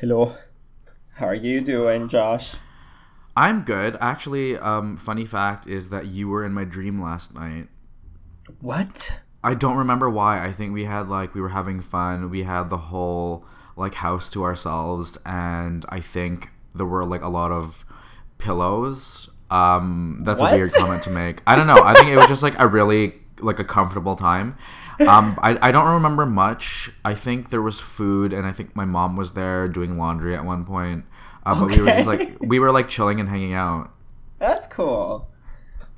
Hello. How are you doing, Josh? I'm good. Actually, um, funny fact is that you were in my dream last night. What? I don't remember why. I think we had like we were having fun. We had the whole like house to ourselves, and I think there were like a lot of pillows. Um, that's What? a weird comment to make. I don't know. I think it was just like a really like a comfortable time. Um, I, I don't remember much. I think there was food, and I think my mom was there doing laundry at one point. Uh, But we were just like we were like chilling and hanging out. That's cool.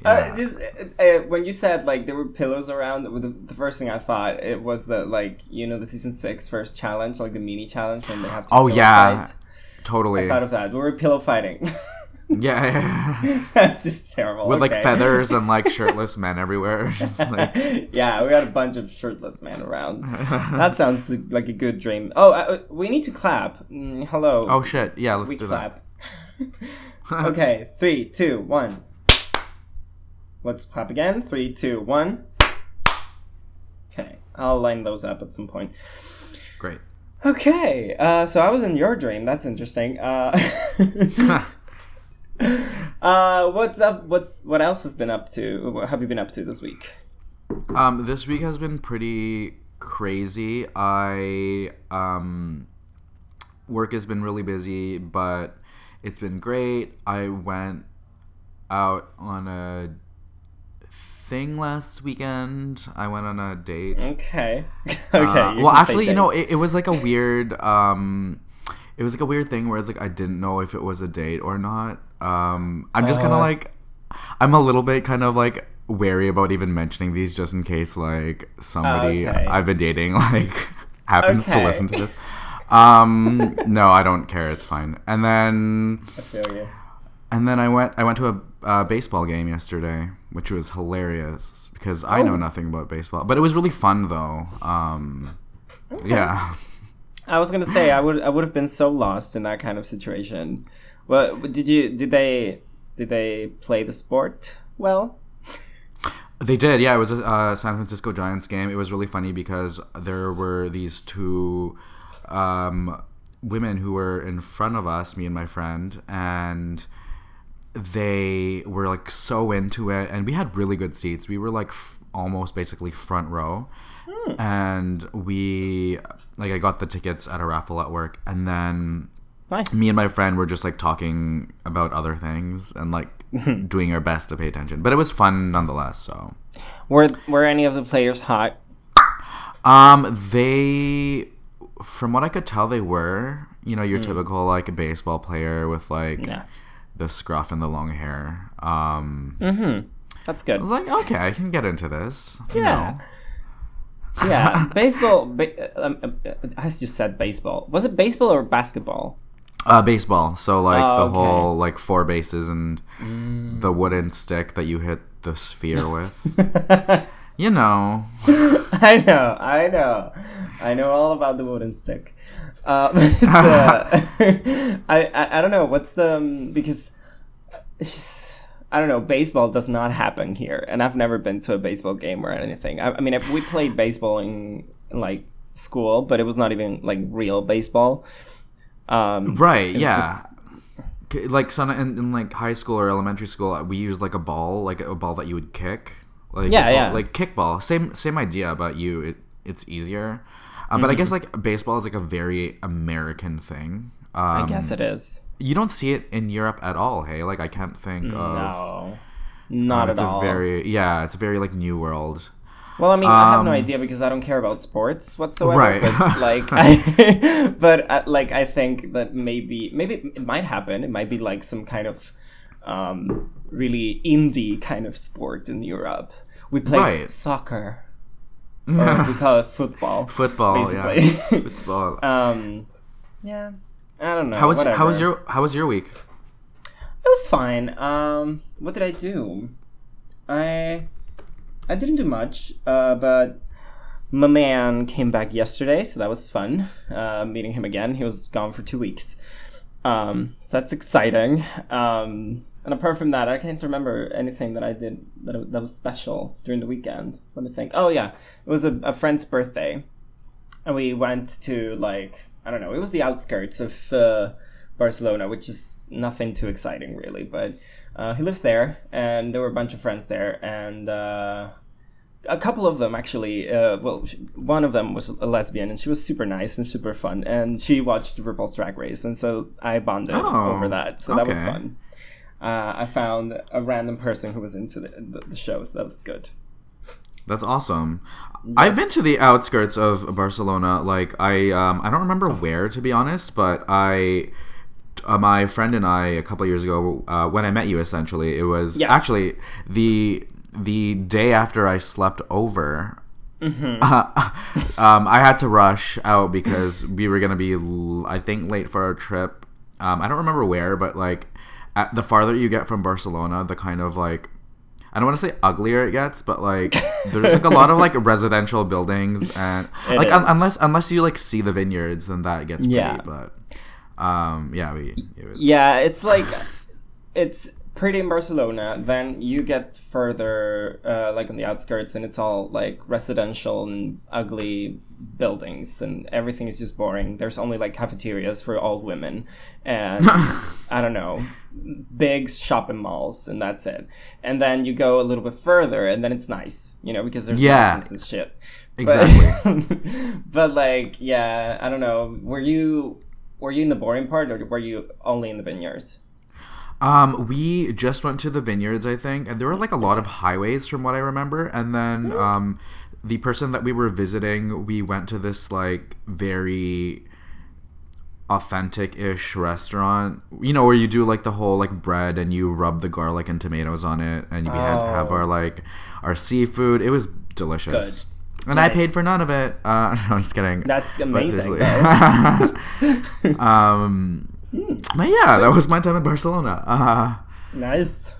Yeah. Uh, just uh, uh, when you said like there were pillows around, the, the first thing I thought it was the like you know the season six first challenge, like the mini challenge when they have to. Oh, yeah. fight. totally. I thought of that. We were pillow fighting. yeah, yeah. That's just terrible. with like feathers and like shirtless men everywhere. Just like yeah, we got a bunch of shirtless men around. That sounds like a good dream. Oh, uh, we need to clap. Mm, hello. oh shit, yeah, let's we do clap. okay, three, two, one. Let's clap again. Three, two, one. Okay, I'll line those up at some point. Great. Okay, uh, so I was in your dream. That's interesting. Uh, uh, what's up? What's what else has been up to? What have you been up to this week? um, this week has been pretty crazy. I um, work has been really busy, but it's been great. I went out on a thing last weekend. I went on a date. Okay. okay. Uh, well, actually, you know, it, it was like a weird. Um, it was like a weird thing where it's like I didn't know if it was a date or not. Um, I'm just kind Uh. of like, I'm a little bit kind of like wary about even mentioning these just in case like somebody Okay. I've been dating like happens to listen to this. Um, no, I don't care. It's fine. And then I feel you. and then I went I went to a uh, baseball game yesterday, which was hilarious because I know Oh. nothing about baseball, but it was really fun though. Um, yeah. I was gonna say I would I would have been so lost in that kind of situation. Well, did you did they did they play the sport well? They did, yeah. It was a uh, San Francisco Giants game. It was really funny because there were these two um, women who were in front of us, me and my friend, and they were like so into it. And we had really good seats. We were like f- almost basically front row, and we like I got the tickets at a raffle at work, and then Nice. me and my friend were just like talking about other things and like doing our best to pay attention. But it was fun nonetheless. So. Were were any of the players hot? Um, they, from what I could tell, they were. You know, your typical like baseball player with like the scruff and the long hair. Um, Mm-hmm. That's good. I was like, okay, I can get into this. You Yeah. know. yeah, baseball. Ba- um, uh, I just said baseball. Was it baseball or basketball? Uh, baseball. So like Oh, the okay. whole like four bases and the wooden stick that you hit the sphere with. you know. I know, I know, I know all about the wooden stick. Um, the, I, I I don't know what's the um, because it's just I don't know. Baseball does not happen here, and I've never been to a baseball game or anything. I, I mean, if we played baseball in like school, but it was not even like real baseball. Um, Right. yeah. just- Like some in, in like high school or elementary school, uh, we used like a ball, like a ball that you would kick. Like Yeah, it's called- yeah. Like kickball. Same same idea, but you it it's easier. Um, But I Mm-hmm. guess like baseball is like a very American thing. Um, I guess it is. You don't see it in Europe at all. Hey, like I can't think of. No, not it's at a all. very yeah. It's a very like new world. Well, I mean, I have no Um, idea because I don't care about sports whatsoever. Right. But like, I, but uh, like, I think that maybe, maybe it might happen. It might be like some kind of um, really indie kind of sport in Europe. We play Right. soccer, we call it football. Football, yeah. Football. um, yeah, I don't know. how was how was your how was your week? It was fine. Um, what did I do? I I didn't do much, uh, but my man came back yesterday, so that was fun. Uh, meeting him again. He was gone for two weeks, um, so that's exciting. Um, and apart from that, I can't remember anything that I did that, that was special during the weekend. Let me think. Oh yeah, it was a, a friend's birthday, and we went to like I don't know. It was the outskirts of uh, Barcelona, which is nothing too exciting really. But uh, he lives there, and there were a bunch of friends there, and uh, a couple of them actually. Uh, well, sh- one of them was a lesbian, and she was super nice and super fun, and she watched RuPaul's Drag Race, and so I bonded Oh, over that. So that was fun. Uh, I found a random person who was into the, the, the show, so that was good. That's awesome. I've been to the outskirts of Barcelona. Like I, um, I don't remember where to be honest, but I, uh, my friend and I a couple of years ago, uh, when I met you, essentially, it was Yes. actually the the day after I slept over. Mm-hmm. um, I had to rush out because we were gonna be, I think, late for our trip. Um, I don't remember where, but like, at, the farther you get from Barcelona, the kind of like, I don't want to say uglier it gets, but like, there's like a lot of like residential buildings and It like un- unless unless you like see the vineyards, then that gets pretty. Yeah. But um, yeah, we it was Yeah, it's like it's pretty in Barcelona. Then you get further, uh, like on the outskirts, and it's all like residential and ugly buildings, and everything is just boring. There's only like cafeterias for old women, and I don't know, big shopping malls, and that's it. And then you go a little bit further, and then it's nice, you know, because there's Yeah. mountains and shit. But- Exactly. but like, yeah, I don't know. Were you were you in the boring part, or were you only in the vineyards? Um, we just went to the vineyards, I think, and there were like a lot of highways from what I remember. And then um, the person that we were visiting, we went to this like very authentic-ish restaurant. You know, where you do like the whole like bread and you rub the garlic and tomatoes on it, and you had have Oh. our like our seafood. It was delicious. And I paid for none of it. Uh, no, I'm just kidding. That's amazing. um, but yeah, that was my time in Barcelona. Uh, nice.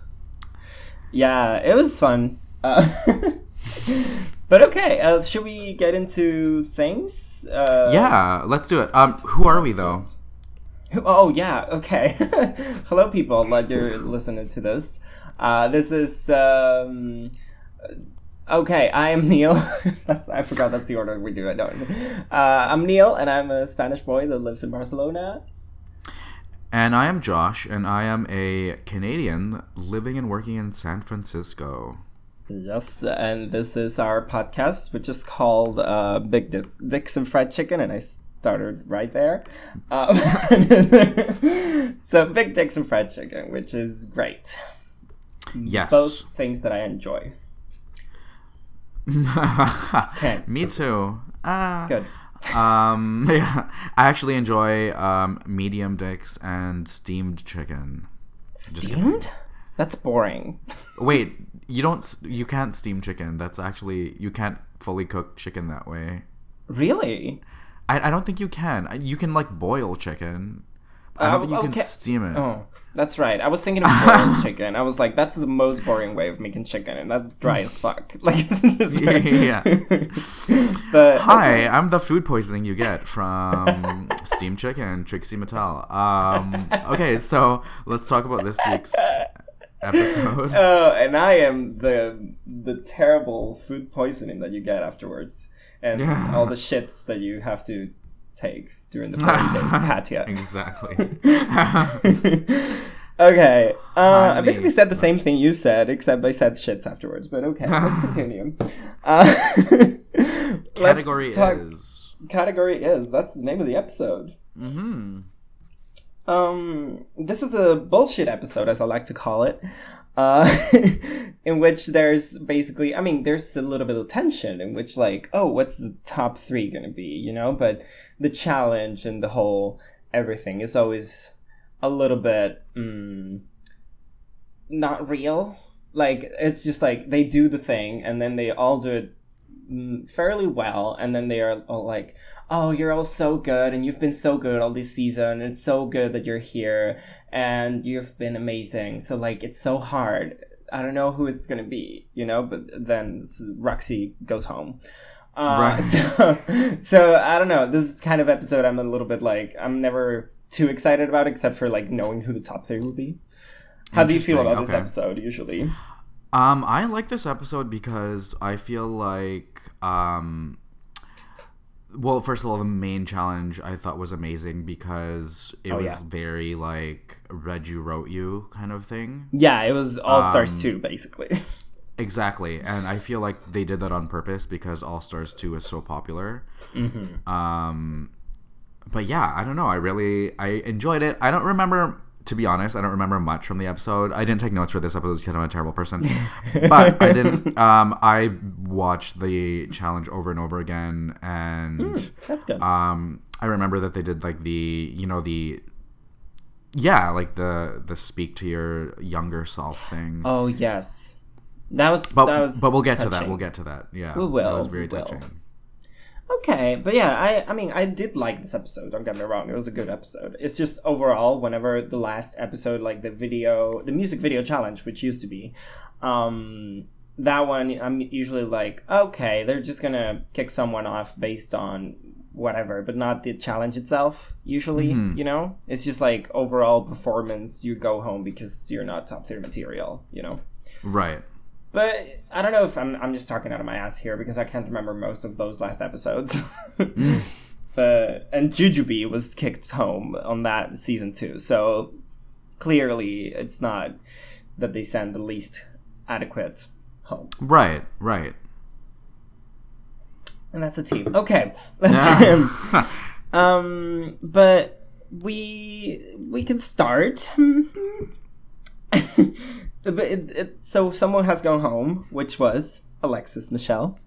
Yeah, it was fun. Uh, but okay, uh, should we get into things? Uh, yeah, let's do it. Um, who are we though? Who- Oh yeah, okay. Hello, people that you're listening to this. Uh, this is um, okay. I am Neil. that's, I forgot that's the order we do it. No, uh, I'm Neil, and I'm a Spanish boy that lives in Barcelona. And I am Josh, and I am a Canadian living and working in San Francisco. Yes, and this is our podcast, which is called uh, Big Di- Dicks and Fried Chicken, and I started right there. Um, so, Big Dicks and Fried Chicken, which is great. Yes. Both things that I enjoy. Okay. Me too. Uh, Good. Um, yeah, I actually enjoy um, medium dicks and steamed chicken. Steamed? That's boring. Wait, you don't? You can't steam chicken. That's actually you can't fully cook chicken that way. Really? I, I don't think you can. You can like boil chicken. I Uh, don't think you okay. can steam it. Oh, that's right. I was thinking of boiled chicken. I was like, that's the most boring way of making chicken, and that's dry as fuck. Like, it's Yeah. but Hi, I'm the food poisoning you get from steamed chicken, Trixie Mattel. Um, okay, so let's talk about this week's episode. Oh, and I am the the terrible food poisoning that you get afterwards, and Yeah. all the shits that you have to take during the forty days, Katya. exactly. okay, uh, I basically said the same thing you said, except I said shits afterwards. But okay, let's continue. Uh, let's Category talk- is. category is that's the name of the episode. Mm-hmm. Um, this is a bullshit episode, as I like to call it, uh, in which there's basically, I mean, there's a little bit of tension in which, like, oh, what's the top three gonna be, you know? But the challenge and the whole everything is always a little bit mm, not real. Like, it's just like they do the thing and then they all do it fairly well, and then they are all like, oh, you're all so good, and you've been so good all this season, and it's so good that you're here, and you've been amazing. So, like, it's so hard. I don't know who it's gonna be, you know, but then Roxy goes home. Uh, Right. So, so I don't know. This kind of episode, I'm a little bit like I'm never too excited about, except for like knowing who the top three will be. How do you feel about this episode usually? Um, I like this episode because I feel like um, well, first of all, the main challenge I thought was amazing because it Oh, was yeah. very like read you wrote you kind of thing. Yeah, it was All Stars Um, 2, basically. Exactly, and I feel like they did that on purpose because All Stars Two is so popular. mm-hmm. Um, but yeah, I don't know. I really I enjoyed it. I don't remember. To be honest, I don't remember much from the episode. I didn't take notes for this episode because I'm a terrible person. but I didn't. Um, I watched the challenge over and over again, and That's good. um, I remember that they did like the you know the yeah like the the speak to your younger self thing. oh, yes. That was, but that was but we'll get to that. We'll get to that. Yeah, We will. That was very we will. Okay, but yeah, I I mean I did like this episode. Don't get me wrong; it was a good episode. It's just overall, whenever the last episode, like the video, the music video challenge, which used to be, um, that one, I'm usually like, okay, they're just gonna kick someone off based on whatever, but not the challenge itself. Usually, Mhm. you know, it's just like overall performance. You go home because you're not top tier material. You know. Right. But I don't know if I'm I'm just talking out of my ass here because I can't remember most of those last episodes. but and Jujubee was kicked home on that season too, so clearly it's not that they send the least adequate home, Right. Right. and that's a team. Okay, let's um, but we we can start. But it, it, so someone has gone home, which was Alexis Michelle,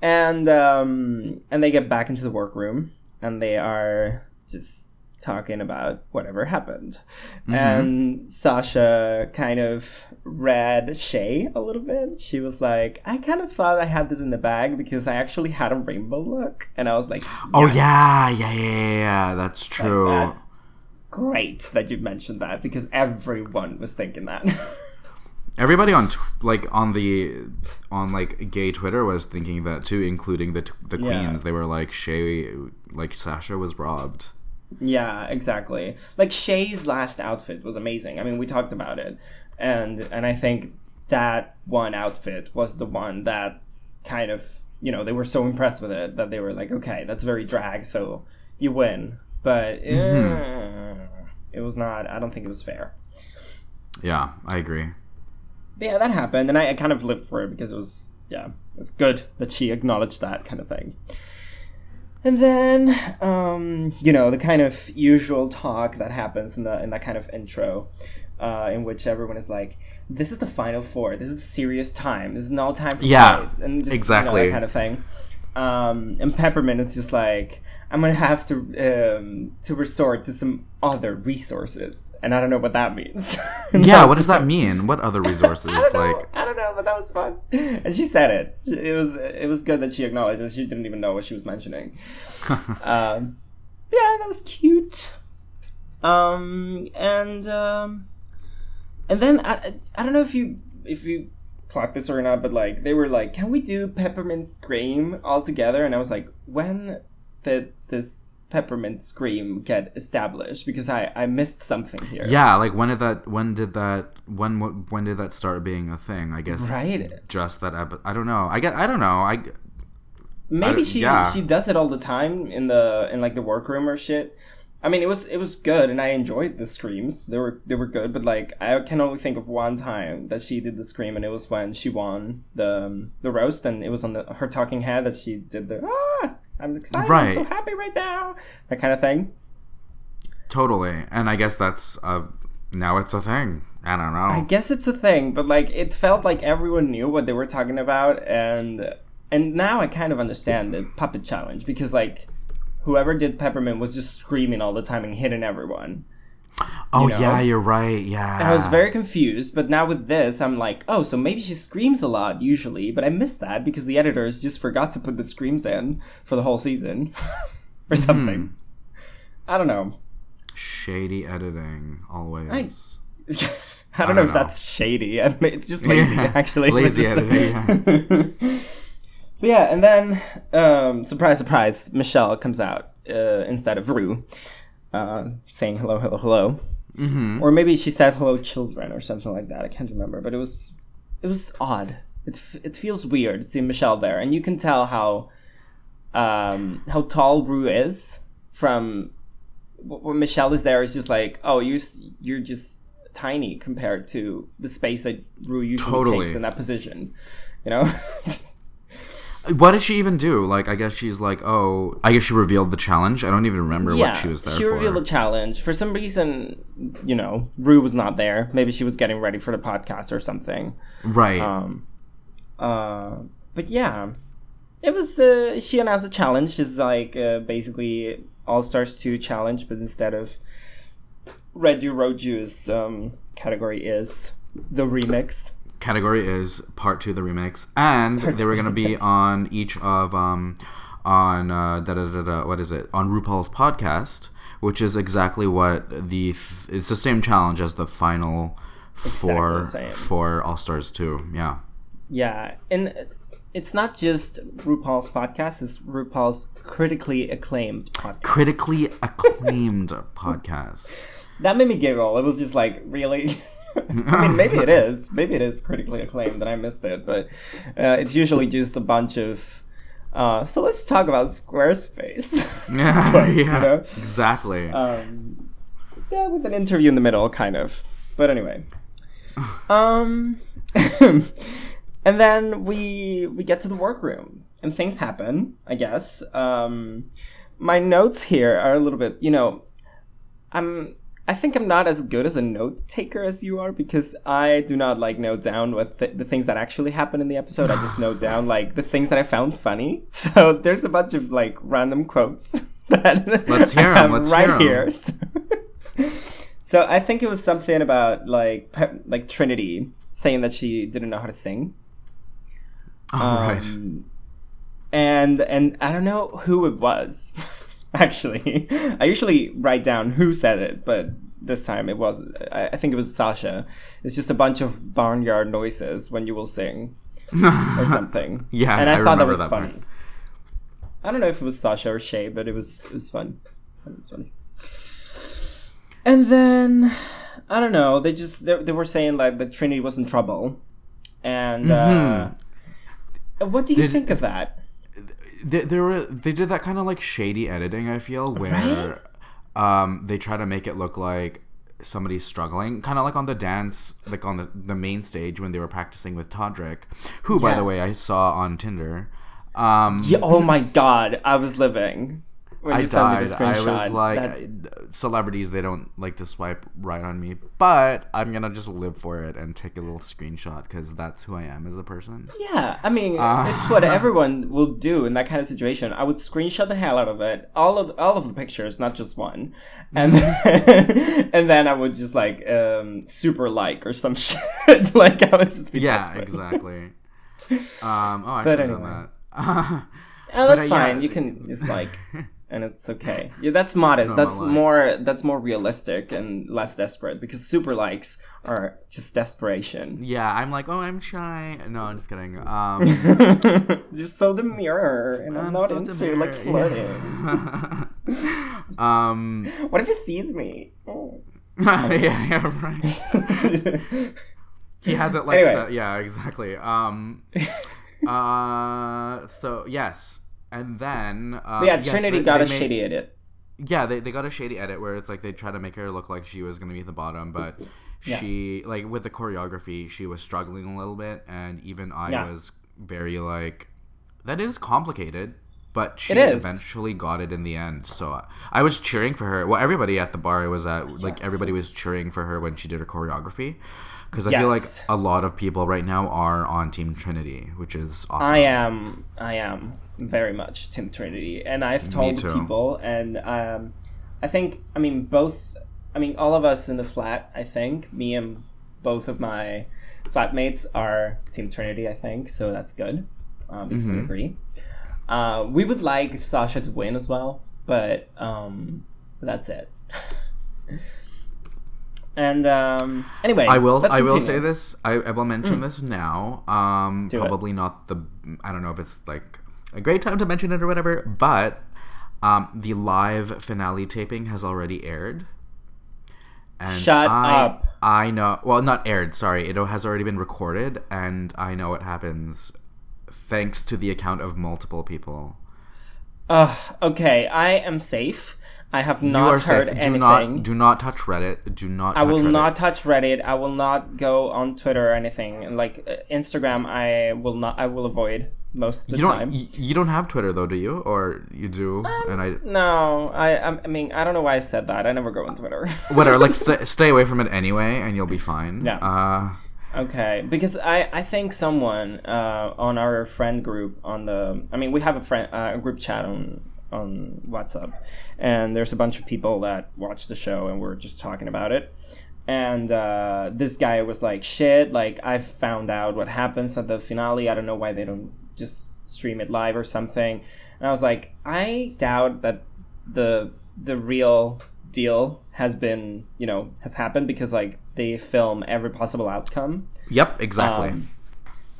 and um, and they get back into the workroom, and they are just talking about whatever happened, Mhm. and Sasha kind of read Shea a little bit. She was like, "I kind of thought I had this in the bag because I actually had a rainbow look," and I was like, Oh "Yes." yeah, yeah, yeah, yeah, yeah. That's Like, true. that's great that you mentioned that because everyone was thinking that. Everybody on like on the on like gay Twitter was thinking that too, including the t- the Yeah. queens. They were like Shea, like Sasha was robbed. yeah, exactly. Like Shea's last outfit was amazing. I mean, we talked about it, and and I think that one outfit was the one that kind of you know they were so impressed with it that they were like, okay, that's very drag, so you win. But eh, it was not. I don't think it was fair. Yeah, I agree. Yeah, that happened, and I, I kind of lived for it because it was yeah, it's good that she acknowledged that kind of thing. And then, um, you know, the kind of usual talk that happens in the in that kind of intro, uh, in which everyone is like, "This is the final four. This is serious time. This is an all time for Yeah, plays," and just, you know, exactly. that kind of thing. Um, and Peppermint is just like, "I'm gonna have to um, to resort to some other resources," and I don't know what that means. Yeah, what does that mean? What other resources? I don't know. like, I don't know, but that was fun. And she said it. It was it was good that she acknowledged that she didn't even know what she was mentioning. Um, yeah, that was cute. Um, and um, and then I I- don't know if you if you clocked this or not, but like they were like, "Can we do Peppermint Scream all together?" And I was like, "When did this Peppermint Scream get established?" Because I I missed something here. yeah, like when did that? When did that? When when did that start being a thing? I guess Right. just that. Epi- I don't know. I get. I don't know. I Maybe I- she yeah. she does it all the time in the in like the workroom or shit. I mean, it was it was good, and I enjoyed the screams. They were they were good, but like I can only think of one time that she did the scream, and it was when she won the um, the roast, and it was on the her talking head that she did the ah, I'm excited, I'm so happy right now, that kind of thing. totally. And I guess that's uh now it's a thing. I don't know. I guess it's a thing, but like it felt like everyone knew what they were talking about, and and now I kind of understand the puppet challenge because like whoever did Peppermint was just screaming all the time and hitting everyone. Oh know? yeah, you're right. Yeah. And I was very confused, but now with this, I'm like, oh, so maybe she screams a lot usually, but I missed that because the editors just forgot to put the screams in for the whole season or something. I don't know. shady editing always. I don't, I know don't if know. that's shady. I mean, It's just lazy, Yeah, actually. lazy editing. but yeah, and then um, surprise, surprise, Michelle comes out uh, instead of Ru, uh, saying hello, hello, hello. Mm-hmm. or maybe she said hello children or something like that i can't remember but it was it was odd it, f- it feels weird seeing michelle there and you can tell how um, how tall Ru is from when Michelle is there. It's just like, oh, you you're just tiny compared to the space that Ru usually Totally. takes in that position. You know. What did she even do? Like, I guess she's like, oh, I guess she revealed the challenge. I don't even remember what she was there she for. revealed a challenge. For some reason, you know, Ru was not there. Maybe she was getting ready for the podcast or something. right. Um, uh, but yeah, it was. Uh, she announced a challenge. It's like uh, basically All Stars Two challenge, but instead of Read You Wrote You, um, category is the remix. Category is part two, of the remix, and they were gonna be on each of um, on uh, da, da, da, da, what is it on RuPaul's podcast, which is exactly what the th- it's the same challenge as the final for same. for All Stars Two. Yeah. Yeah, and it's not just RuPaul's podcast; it's RuPaul's critically acclaimed podcast. critically acclaimed podcast. that made me giggle. It was just like really. I mean, maybe it is. Maybe it is critically acclaimed, and I missed it. But uh, it's usually just a bunch of. Uh, so let's talk about Squarespace. Yeah, But, yeah, you know, exactly. um, yeah, with an interview in the middle, kind of. But anyway, um, and then we we get to the workroom, and things happen. I guess. Um, my notes here are a little bit, you know, I'm. I think I'm not as good as a note taker as you are because I do not like note down what th- the things that actually happen in the episode. I just note down like the things that I found funny. So there's a bunch of like random quotes that Let's hear I 'em, have let's right hear 'em. here. so I think it was something about like pe- like Trinity saying that she didn't know how to sing. All right. Um, And and I don't know who it was. Actually, I usually write down who said it, but this time it was. I, think it was Sasha. It's just a bunch of barnyard noises when you will sing or something. Yeah, and I, I thought that was that funny. part. I don't know if it was Sasha or Shea, but it was it was fun. It was funny. And then I don't know. They just they, they were saying like that Trinity was in trouble, and uh, what do you Mm-hmm. Did- think of that? They, they were they did that kind of like shady editing i feel where um they try to make it look like somebody's struggling kind of like on the dance like on the, the main stage when they were practicing with todrick who by the way i saw on tinder um Yeah, oh my god, I was living when I you sent me died. the I was like, that- celebrities, they don't like to swipe right on me, but I'm gonna just live for it and take a little screenshot because that's who I am as a person. yeah, I mean, Uh, it's what everyone will do in that kind of situation. I would screenshot the hell out of it, all of all of the pictures, not just one, and then, and then I would just like um, super like or some shit. like I would just be Yeah, desperate. exactly. Um, oh, I should have anyway. done that. Oh, But, that's uh, yeah. fine. You can just like, and it's okay. Yeah, that's modest. That's more. That's more realistic and less desperate because super likes are just desperation. yeah, I'm like, oh, I'm shy. No, I'm just kidding. Um, just so demure, and I'm, I'm not so into demure, like flirting. yeah. um, What if he sees me? Oh. yeah, yeah, right. He has it like Anyway. set- yeah, exactly. Um uh so yes. And then uh But yeah, yes, Trinity they- got they a made- shitty edit. Yeah, they, they got a shady edit where it's like they try to make her look like she was gonna be at the bottom, but Yeah. she like with the choreography she was struggling a little bit and even I Yeah. was very like that is complicated. But she eventually got it in the end. So I- I was cheering for her. Well, everybody at the bar I was at, like Yes. everybody was cheering for her when she did her choreography because I feel like a lot of people right now are on Team Trinity, which is awesome. I am. I am very much Tim Trinity, and I've told people, and um, I think, I mean, both. I mean, all of us in the flat. I think me and both of my flatmates are Team Trinity. I think so. That's good. Um, because we Mhm. agree. Uh, we would like Sasha to win as well, but um, that's it. and um, anyway, I will. I will say this. I, I will mention this now. Um, Do it. probably not the. I don't know if it's like a great time to mention it or whatever, but um, the live finale taping has already aired. And Shut I, up. I know. Well, not aired. Sorry, it has already been recorded, and I know what happens, thanks to the account of multiple people. Uh, okay, I am safe. I have you not are heard safe. Do anything. not do not touch Reddit. Do not. I will Reddit. not touch Reddit. I will not go on Twitter or anything. Like uh, Instagram, I will not. I will avoid most of the You don't. time. You don't have Twitter though, do you? Or you do? and I. No, I. I'm- I mean, I don't know why I said that. I never go on Twitter. Whatever. Like st- stay away from it anyway, and you'll be fine. Yeah. Uh, Okay, because I I think someone uh, on our friend group on the I mean we have a friend uh, a group chat on on WhatsApp, and there's a bunch of people that watch the show and we're just talking about it. And uh, this guy was like, "Shit! Like I found out what happens at the finale. I don't know why they don't just stream it live or something." And I was like, "I doubt that the the real deal has been you know has happened because like they film every possible outcome." yep. Exactly. Um,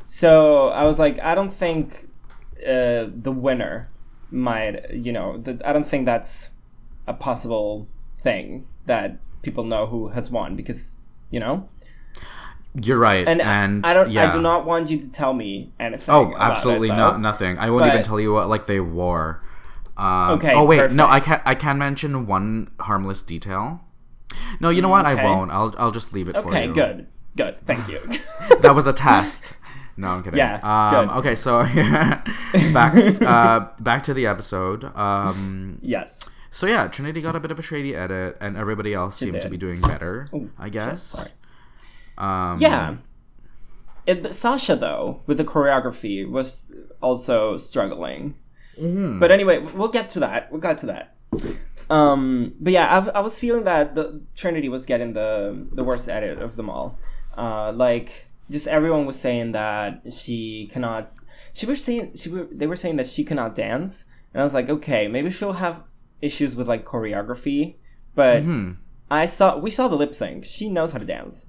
so I was like, I don't think uh, the winner might, you know, th- I don't think that's a possible thing that people know who has won because, you know, You're right. and, And, I don't, Yeah. I do not want you to tell me anything. Oh, absolutely it, no, though. nothing. I won't even tell you what like they wore. Um, Okay, Oh wait, no. I can I can mention one harmless detail. No, you know what? Okay. I won't. I'll I'll just leave it for you. Okay, good, good, thank you. that was a test. No, I'm kidding. Yeah, Um, good. Okay, so back uh, back to the episode. Um, yes. so yeah, Trinity got a bit of a shady edit, and everybody else seemed to be doing better. Ooh, I guess. sorry. Um, Yeah. It, Sasha though with the choreography was also struggling. mhm. But anyway, we'll get to that. We'll get to that. Um, but yeah, I, I was feeling that the Trinity was getting the the worst edit of them all. Uh, like just everyone was saying that she cannot. She was saying she were, they were saying that she cannot dance, and I was like, okay, maybe she'll have issues with like choreography. But Mhm. I saw we saw the lip sync. She knows how to dance.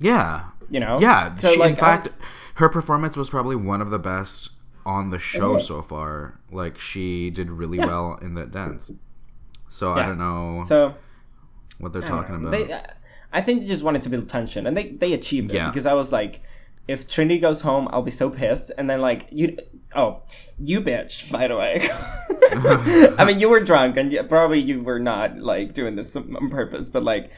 Yeah. You know. Yeah, So she, in like, I fact, was- her performance was probably one of the best on the show Mhm. so far. Like she did really Yeah. well in that dance. So I don't know so what they're talking know. about. They, I think they just wanted to build tension, and they they achieved it Yeah. because I was like, if Trinity goes home, I'll be so pissed, and then like you, oh, you bitch, by the way. I mean, you were drunk, and probably you were not like doing this on purpose, but like,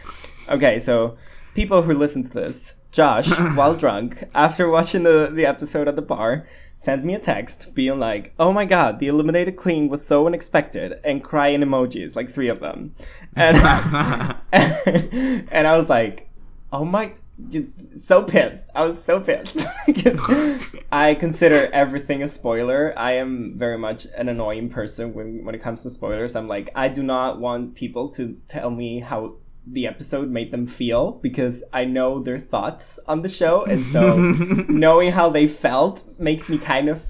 okay, so people who listen to this, Josh, while drunk, after watching the the episode at the bar. Sent me a text being like, "Oh my god, the eliminated queen was so unexpected," and crying emojis, like three of them, and and I was like, "Oh my!" Just so pissed. I was so pissed I consider everything a spoiler. I am very much an annoying person when when it comes to spoilers. I'm like, I do not want people to tell me how the episode made them feel because I know their thoughts on the show, and so knowing how they felt makes me kind of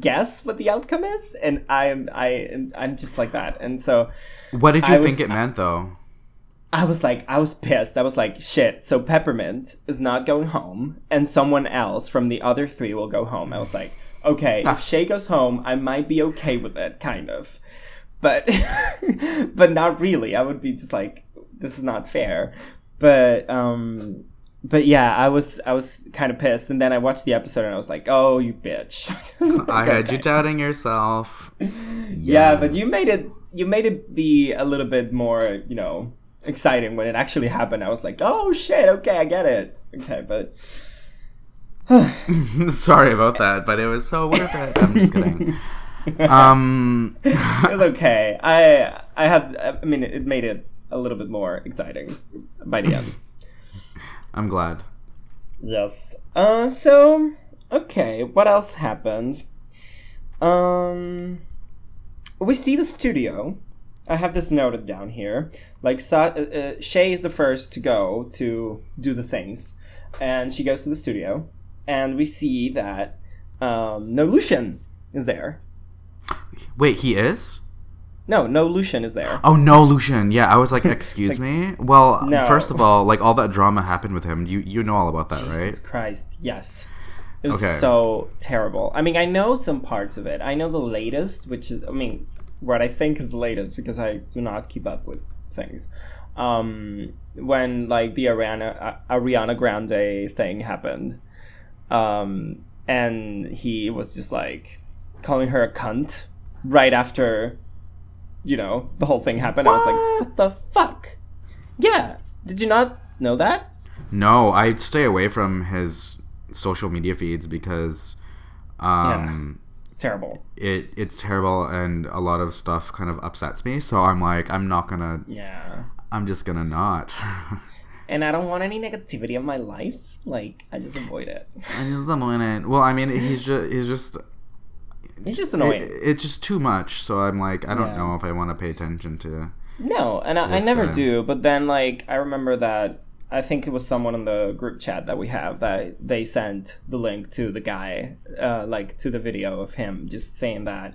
guess what the outcome is, and I am I I'm just like that, and so what did you I was- think it meant though? I was like, I was pissed. I was like, shit. So Peppermint is not going home, and someone else from the other three will go home. I was like, okay, if ah. Shea goes home, I might be okay with it, kind of, but but not really. I would be just like, this is not fair. But um, but yeah, I was I was kind of pissed, and then I watched the episode, and I was like, oh, you bitch. I had you doubting yourself. Yeah, but you made it you made it be a little bit more, you know, exciting when it actually happened. I was like, "Oh shit, okay, I get it." Okay, but Sorry about that, but it was so worth it. I'm just kidding. Um, it was okay. I I had I mean it made it a little bit more exciting by the end. I'm glad. yes. Uh so okay, what else happened? Um we see the studio. I have this noted down here. Like, Sa- uh, uh, Shea is the first to go to do the things, and she goes to the studio, and we see that um, no Lucian is there. Wait, he is? No, no Lucian is there. Oh no, Lucian. Yeah, I was like, excuse me. Well, No. first of all, like all that drama happened with him. You you know all about that, Jesus right? Jesus Christ, yes. It was Okay. so terrible. I mean, I know some parts of it. I know the latest, which is, I mean, what I think is the latest because I do not keep up with things. Um, when like the Ariana uh, Ariana Grande thing happened, um, and he was just like calling her a cunt right after, you know, the whole thing happened. I was like, what the fuck? Yeah. Did you not know that? No, I stay away from his social media feeds because um It's terrible. it it's terrible and a lot of stuff kind of upsets me. So I'm like, I'm not gonna Yeah. I'm just gonna not. And I don't want any negativity in my life. Like, I just avoid it. I just don't it. Well, I mean, he's just he's just It's just it, it's just too much. So I'm like, I don't Yeah. know if I want to pay attention to. No, and I, I never guy. do. But then, like, I remember that I think it was someone in the group chat that we have that they sent the link to the guy, uh, like to the video of him just saying that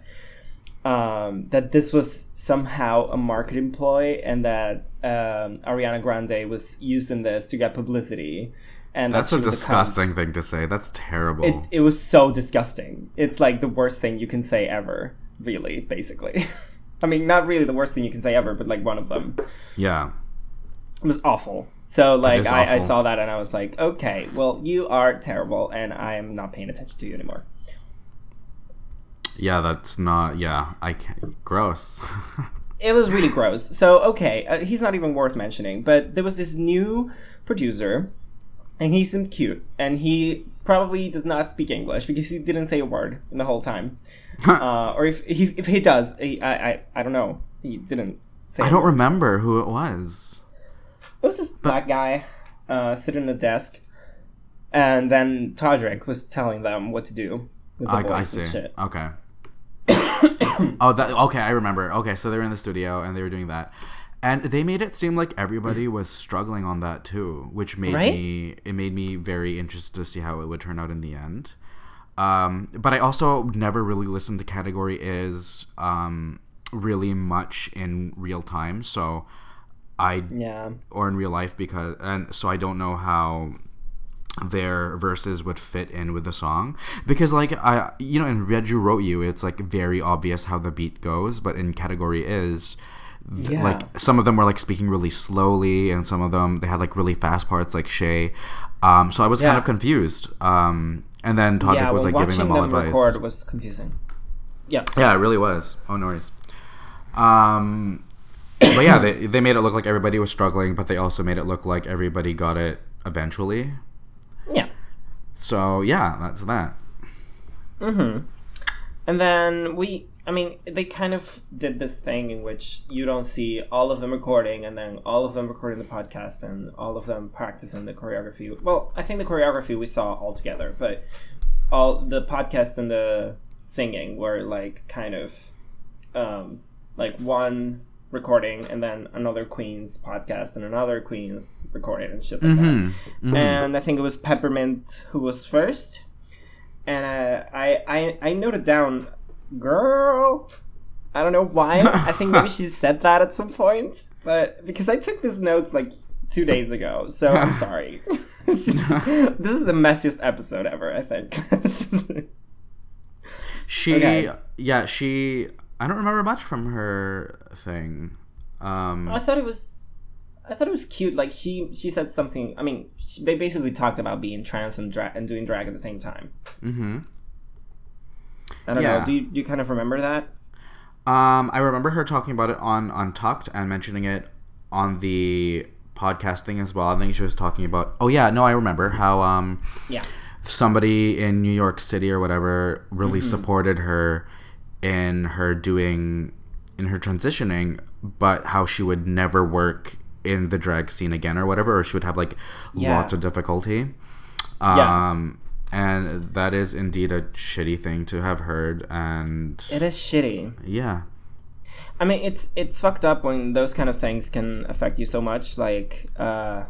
um, that this was somehow a marketing ploy and that um, Ariana Grande was using this to get publicity. And That's a disgusting thing to say. That's terrible. It, it was so disgusting. It's like the worst thing you can say ever, really, basically. I mean, not really the worst thing you can say ever, but like one of them. yeah. It was awful. So like I, I saw that and I was like, okay, well you are terrible and I am not paying attention to you anymore. Yeah, that's not. Yeah, I can't. Gross. It was really gross. So okay, uh, he's not even worth mentioning. But there was this new producer, and he seemed cute, and he probably does not speak English because he didn't say a word in the whole time. Uh, or if he if he does, he, I, I I don't know. He didn't say. I don't remember who it was. It was this black guy uh, sitting at a desk, and then Todrick was telling them what to do with the I, I voice see. and shit. Okay. oh, that okay. I remember. Okay, so they were in the studio and they were doing that, and they made it seem like everybody was struggling on that too, which made Right? me it made me very interested to see how it would turn out in the end. Um, but I also never really listened to Category Is um, really much in real time, so I Yeah, or in real life because and so I don't know how their verses would fit in with the song. Because like I you know in Read You Wrote You it's like very obvious how the beat goes. But in category is th- Yeah. like some of them were like speaking really slowly and some of them they had like really fast parts like Shea um so I was kind of confused um and then Todrick yeah. was like giving them all them advice record was confusing. Yeah. yeah, it really was. Oh, no worries. Um, but yeah, they they made it look like everybody was struggling, but they also made it look like everybody got it eventually. Yeah. So yeah, that's that. Mm-hmm. And then we, I mean, they kind of did this thing in which you don't see all of them recording and then all of them recording the podcast and all of them practicing the choreography. Well, I think the choreography we saw all together, but all the podcast and the singing were like kind of um, like one recording and then another Queen's podcast and another Queen's recording and shit like that Mm-hmm. and I think it was Peppermint who was first. And uh, I, I I noted down, girl. I don't know why. I think maybe she said that at some point, but because I took these notes like two days ago, so I'm sorry. this is the messiest episode ever. I think. she, Okay. yeah, she. I don't remember much from her thing. Um, I thought it was. I thought it was cute. Like she, she said something. I mean, she, they basically talked about being trans and drag and doing drag at the same time. mm-hmm. I don't Yeah. know. Do you, do you kind of remember that? Um, I remember her talking about it on Untucked and mentioning it on the podcast thing as well. I think she was talking about. Oh yeah, no, I remember how um Yeah. somebody in New York City or whatever really Mm-hmm. supported her in her doing in her transitioning, but how she would never work in the drag scene again or whatever, or she would have like Yeah. lots of difficulty. Yeah. Um, and that is indeed a shitty thing to have heard, and It is shitty. yeah. I mean, it's it's fucked up when those kind of things can affect you so much. Like, uh,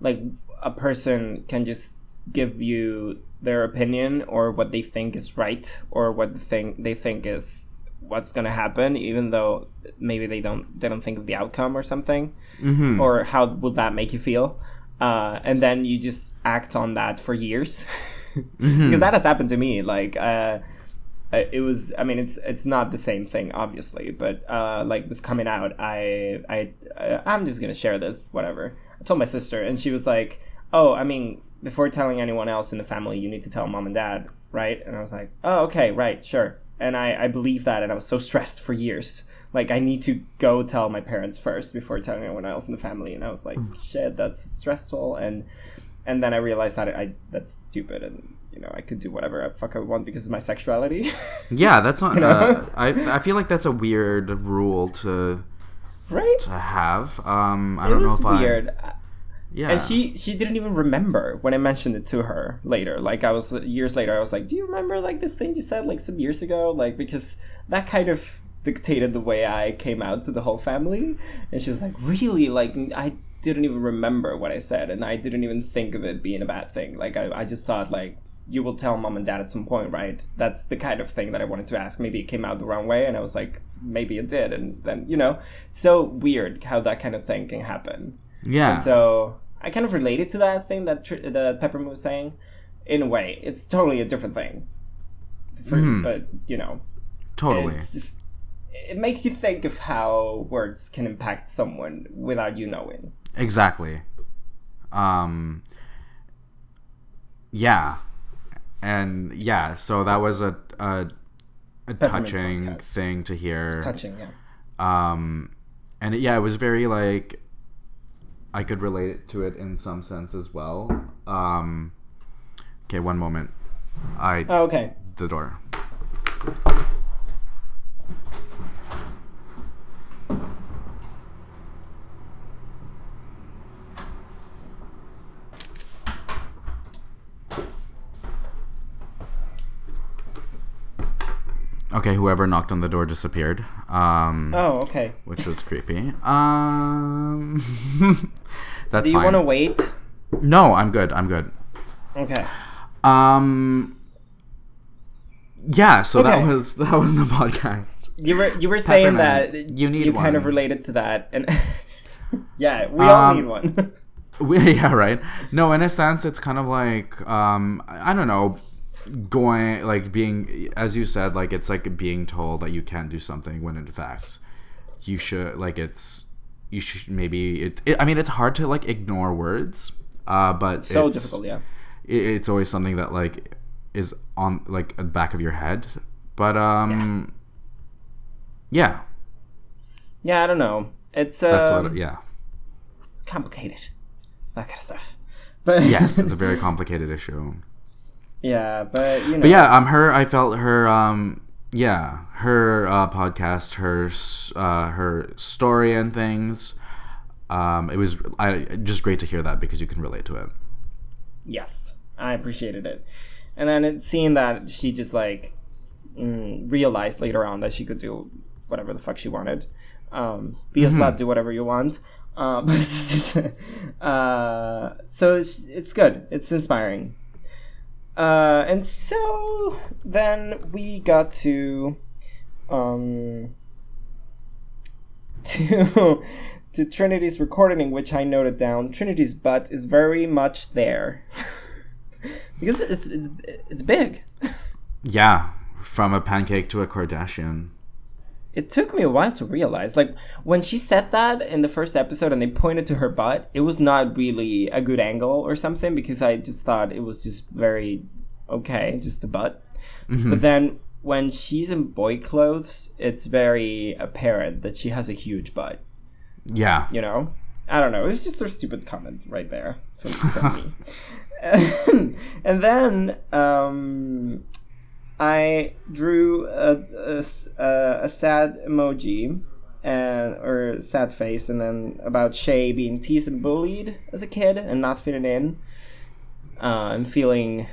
like a person can just give you their opinion or what they think is right or what the thing they think is what's gonna happen, even though maybe they don't they don't think of the outcome or something, Mm-hmm. or how would that make you feel? Uh, and then you just act on that for years, Mhm. because that has happened to me. Like. Uh, it was i mean it's it's not the same thing obviously but uh like with coming out i i uh, i'm just gonna share this whatever i told my sister and she was like oh i mean before telling anyone else in the family you need to tell mom and dad right and i was like oh okay right sure and I I believe that, and I was so stressed for years. Like I need to go tell my parents first before telling anyone else in the family, and I was like, shit, that's stressful, and and then I realized that I that's stupid, and you know I could do whatever the fuck I want because of my sexuality. Yeah, that's not. You know? Uh, I I feel like that's a weird rule to right? to have. Um, I It don't know was if weird. I. Yeah. And she she didn't even remember when I mentioned it to her later. Like I was years later, I was like, "Do you remember like this thing you said like some years ago?" Like because that kind of dictated the way I came out to the whole family. And she was like, "Really? Like I didn't even remember what I said, and I didn't even think of it being a bad thing. Like I I just thought like." You will tell mom and dad at some point, right? That's the kind of thing that I wanted to ask. Maybe it came out the wrong way, and I was like, maybe it did, and then you know, so weird how that kind of thing can happen. yeah. And so I kind of related to that thing that tr- that Peppermint was saying. In a way, it's totally a different thing. For, Mhm. But you know, totally. it makes you think of how words can impact someone without you knowing. Exactly. Um. Yeah, and yeah. So that was a a, a touching podcast. thing to hear. Touching, yeah. um and it, yeah it was very like i could relate to it in some sense as well um okay one moment i Oh, okay. the door okay whoever knocked on the door disappeared um Oh, okay. which was creepy. Um, that's Do you want to wait? No, I'm good. I'm good. Okay. Um, yeah. So that was that was the podcast. You were you were saying that you need one. you kind of related to that, and yeah, we all Um, need one. We, yeah, right. No, in a sense, it's kind of like um, I don't know, going like being as you said, like it's like being told that you can't do something when in fact you should. Like it's you should maybe it. it I mean, it's hard to like ignore words, uh, but so it's, difficult, yeah. it, it's always something that like is on like the back of your head but um yeah, Yeah, I don't know. It's uh, that's what yeah it's complicated, that kind of stuff. But yes it's a very complicated issue yeah, but you know, but yeah um her i felt her um yeah her uh podcast her uh her story and things um it was i just great to hear that because you can relate to it yes, I appreciated it. And then it seeing that she just like mm, realized later on that she could do whatever the fuck she wanted. Um, be a Mhm. slut, do whatever you want. Uh, but it's just, uh, so it's, it's good. It's inspiring. Uh, and so then we got to um, to to Trinity's recording, which I noted down. Trinity's butt is very much there because it's it's it's big. yeah from a pancake to a kardashian It took me a while to realize. Like when she said that in the first episode, and they pointed to her butt, it was not really a good angle or something because I just thought it was just very okay, just a butt. Mhm. But then when she's in boy clothes, it's very apparent that she has a huge butt. yeah You know, I don't know. It's just a stupid comment right there from, from me. and then um, I drew a a sad emoji and or sad face, and then about Shea being teased and bullied as a kid and not fitting in, uh, and feeling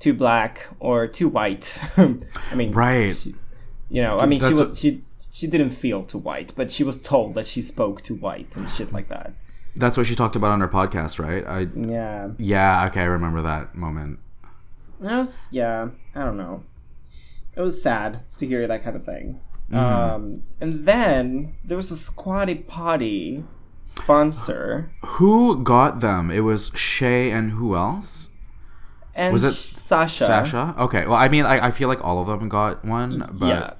too black or too white. I mean, right she- you know, I mean, she was what- she she didn't feel too white, but she was told that she spoke too white and shit like that. that's what she talked about on her podcast right i Yeah, yeah okay i remember that moment that was yeah. I don't know. It was sad to hear that kind of thing. Mhm. Um, and then there was a Squatty Potty sponsor, Who got them? It was Shea and who else? and Was it Sasha? Sasha? Okay. Well, I mean, I, I feel like all of them got one, but yeah,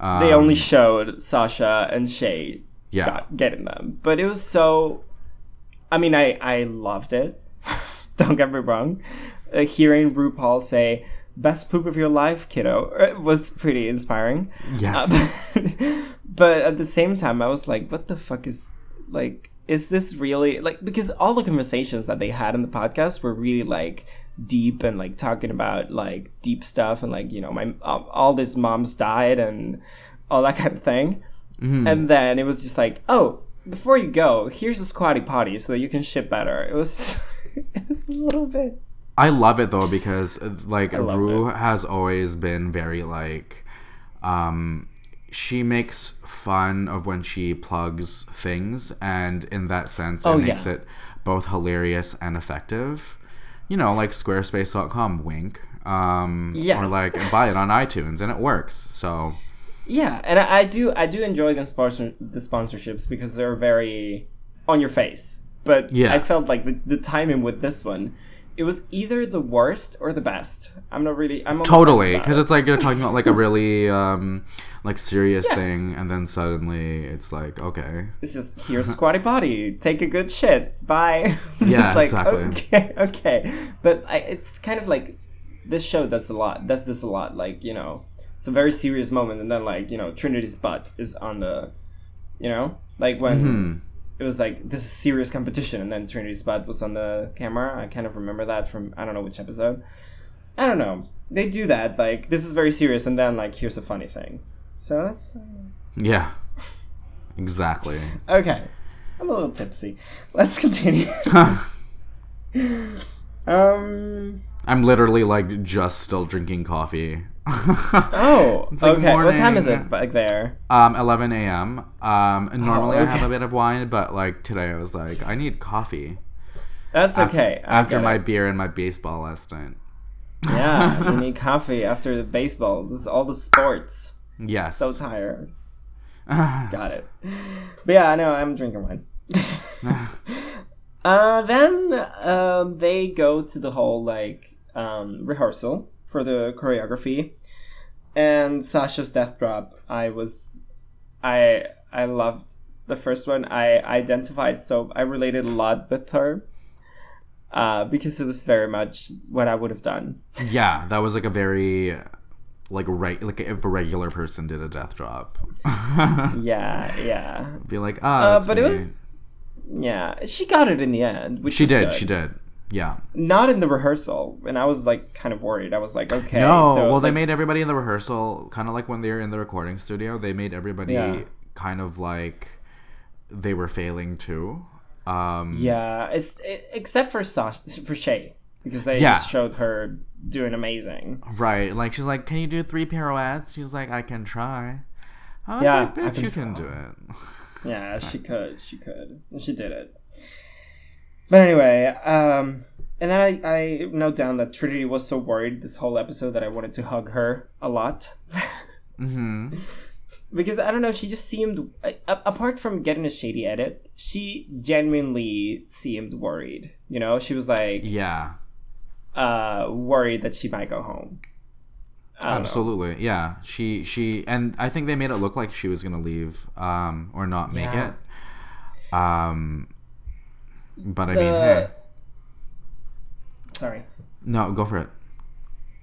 um, they only showed Sasha and Shea yeah. got getting them, but it was so. I mean, I I loved it. Don't get me wrong. Uh, hearing RuPaul say best poop of your life, kiddo. It was pretty inspiring. Yes. Uh, but at the same time, I was like, what the fuck is like? Is this really like because all the conversations that they had in the podcast were really like deep and like talking about like deep stuff and like you know my all, these moms died and all that kind of thing. Mhm. And then it was just like, oh, before you go, here's a squatty potty so that you can shit better. It was, it was a little bit. I love it though because uh, like Ru has always been very like um she makes fun of when she plugs things and in that sense it Oh, makes yeah. it both hilarious and effective. You know, like squarespace.com wink. Um or like buy it on iTunes and it works. So Yeah, and I, I do I do enjoy the sponsor the sponsorships because they're very on your face. But Yeah. I felt like the, the timing with this one, it was either the worst or the best. I'm not really I'm totally because it. it's like you're talking about like a really um like serious Yeah. thing and then suddenly it's like okay It's just here's squatty potty. Take a good shit. Bye. Yeah, like, exactly. Okay, okay. But I, it's kind of like this show does a lot. Does this a lot? Like you know, it's a very serious moment, and then like you know, Trinity's butt is on the, you know, like when Mhm. It was like this is serious competition, and then Trinity's butt was on the camera. I kind of remember that from I don't know which episode. I don't know. They do that like this is very serious, and then like here's a funny thing. So that's. Uh, yeah exactly Okay. I'm a little tipsy. Let's continue. um. I'm literally like just still drinking coffee. Oh. It's like okay. What time is it back there? Um, 11 a.m. Um, normally I have a bit of wine, but like today I was like, I need coffee. That's Af- okay. I After my it. beer and my baseball last night. yeah, you need coffee after the baseball. This is all the sports. yes. So tired. Got it. But yeah, I know. I'm drinking wine. uh, then um, they go to the whole like um, rehearsal for the choreography, and Sasha's death drop. I was, I I loved the first one. I identified so I related a lot with her. Uh, because it was very much what I would have done. yeah, that was like a very like right like if a regular person did a death drop. Yeah, yeah. Be like, ah, Uh, but me." it was, yeah. She got it in the end. Which She did. good. She did. Yeah. not in the rehearsal and i was like kind of worried i was like okay no, so, well, they made everybody in the rehearsal kind of like when they were in the recording studio. They made everybody Yeah. kind of like they were failing too. Um, yeah it's it, except for Sasha, for Shea because they Yeah. just showed her doing amazing Right. Like she's like, "Can you do three pirouettes?" She's like, "I can try." I was Yeah, like, I "Bitch, can you can do it." yeah she could she could she did it but anyway um and then I, I note down that Trinity was so worried this whole episode that I wanted to hug her a lot. hmm because I don't know, she just seemed apart from getting a shady edit, she genuinely seemed worried. You know, she was like Yeah. uh worried that she might go home. Don't know. Absolutely. Yeah. She she and I think they made it look like she was gonna leave um or not make Yeah. it. Um. But I mean, hey, Sorry. no, go for it.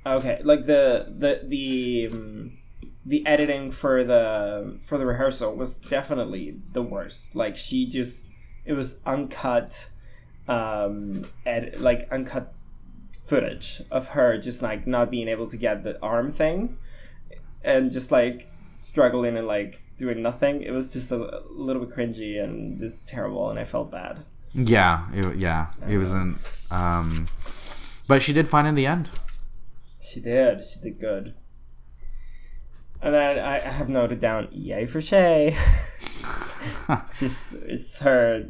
Okay, like the the the um, the editing for the for the rehearsal was definitely the worst. Like she just it was uncut um ed- like uncut footage of her just like not being able to get the arm thing and just like struggling and like doing nothing. It was just a, a little bit cringy and just terrible and I felt bad. Yeah. It, yeah. It wasn't. Um. But she did fine in the end. She did. She did good. And then I I have noted down yay for Shea. Just it's her.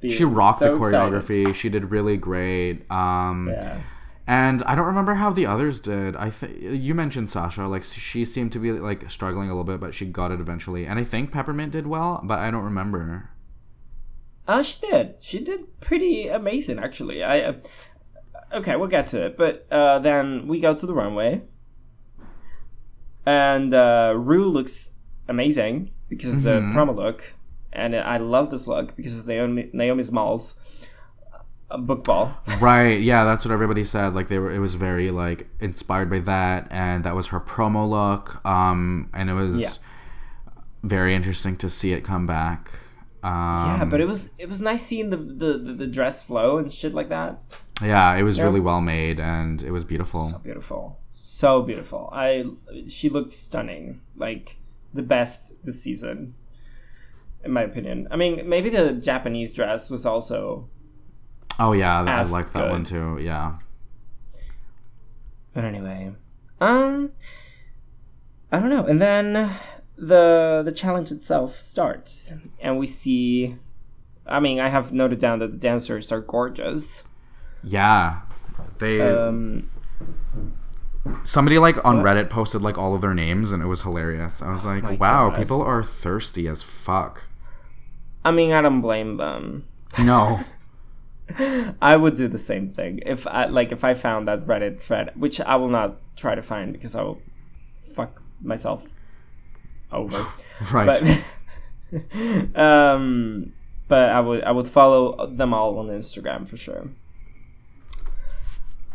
Just she rocked so the choreography. She did really great. Um. Yeah. and I don't remember how the others did. I think you mentioned Sasha. Like she seemed to be like struggling a little bit, but she got it eventually. And I think Peppermint did well, but I don't remember. Uh, she did. She did pretty amazing, actually. I. Uh, okay, we'll get to it, but uh, then we go to the runway, and uh, Ru looks amazing because of the promo look, and I love this look because it's Naomi Naomi Smalls. book ball. Right. Yeah, that's what everybody said. Like they were. It was very like inspired by that, and that was her promo look. Um, and it was Yeah. very interesting to see it come back. Um, yeah, but it was it was nice seeing the, the the dress flow and shit like that. yeah, it was Yeah. really well made, and it was beautiful. So beautiful, so beautiful. I she looked stunning, like the best this season, in my opinion. I mean, maybe the Japanese dress was also, Oh yeah, I like that one too. Yeah. but anyway, um, I don't know. And then the the challenge itself starts, and we see. I mean, I have noted down that the dancers are gorgeous. Yeah. They Um, somebody like on what? Reddit posted like all of their names and it was hilarious. I was like, Oh wow, God. people are thirsty as fuck. I mean, I don't blame them. No. I would do the same thing if I like if I found that Reddit thread, which I will not try to find because I will fuck myself over. right. But um, but I would I would follow them all on Instagram for sure.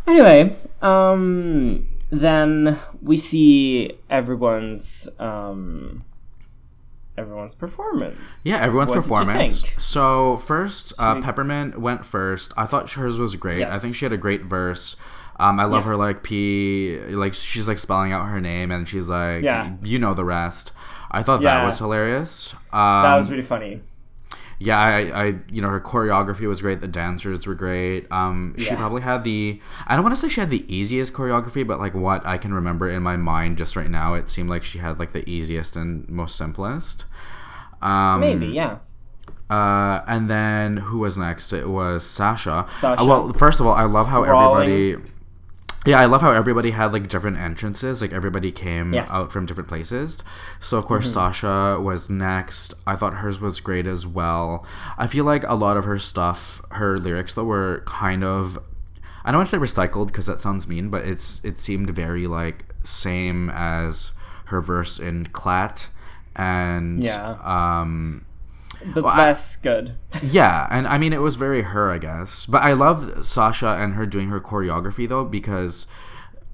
Anyway, um, then we see everyone's um, everyone's performance. Yeah, everyone's What performance. So first, uh, Peppermint went first. I thought hers was great. I think she had a great verse. Um, I love Yeah. her like P, like she's like spelling out her name and she's like, Yeah. you know the rest. I thought that was hilarious. Um, That was really funny. yeah, I, I, you know, her choreography was great. The dancers were great. Um, she Yeah. probably had the, I don't want to say she had the easiest choreography, but like what I can remember in my mind just right now, it seemed like she had like the easiest and most simplest. Um, Maybe, yeah. uh, and then who was next? It was Sasha. Sasha. Uh, well, first of all, I love how Brawling. everybody. Yeah, I love how everybody had like different entrances. Like everybody came Yes. Mm-hmm. out from different places. So of course Sasha was next. I thought hers was great as well. I feel like a lot of her stuff, her lyrics though, were kind of. I don't want to say recycled because that sounds mean, but it's it seemed very like same as her verse in Clat, and Yeah. um But Well, I- good. yeah, and I mean it was very her, I guess. But I loved Sasha and her doing her choreography though because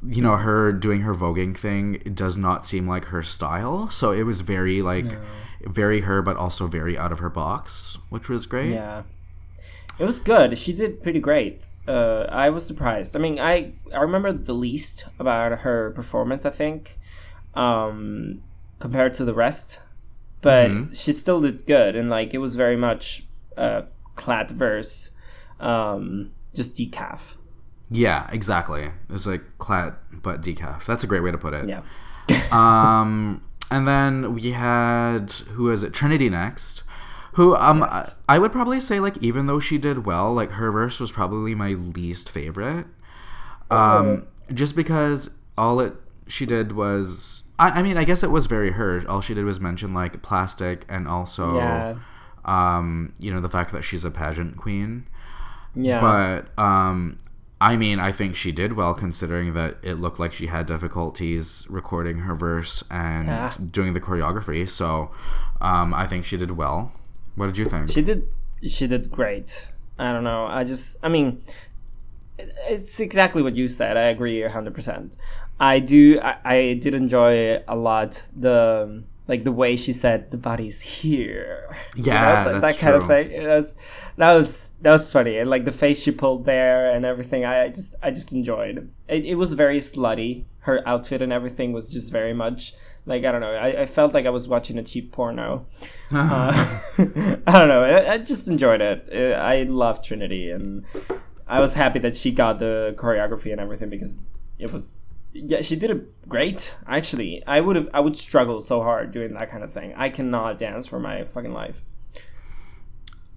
you know her doing her voguing thing does not seem like her style. So it was very like very her, but also very out of her box, which was great. Yeah. It was good. She did pretty great. Uh, I was surprised. I mean, I I remember the least about her performance. I think, um, compared to the rest, but Mhm. she still did good. And like, it was very much uh, clat verse, um, just decaf. Yeah, exactly. It was like clat but decaf. That's a great way to put it. Yeah. um, and then we had who is it? Trinity next. Who um I, I would probably say like even though she did well, like her verse was probably my least favorite. Um, just because all it she did was I, I mean I guess it was very her. All she did was mention like plastic and also Yeah. um you know the fact that she's a pageant queen. Yeah. But um, I mean, I think she did well considering that it looked like she had difficulties recording her verse and Yeah. doing the choreography. So um, I think she did well. What did you think? She did. She did great. I don't know. I just. I mean, it's exactly what you said. I agree hundred percent. I do. I, I did enjoy a lot the like the way she said the body's here. You Yeah, that, that kind true. of thing. It was, that was that was funny, and like the face she pulled there and everything. I just I just enjoyed. It, it was very slutty. Her outfit and everything was just very much like I don't know. I, I felt like I was watching a cheap porno. Uh, I don't know. I, I just enjoyed it. Uh, I love Trinity, and I was happy that she got the choreography and everything because it was. Yeah, she did it great. Actually, I would have. I would struggle so hard doing that kind of thing. I cannot dance for my fucking life.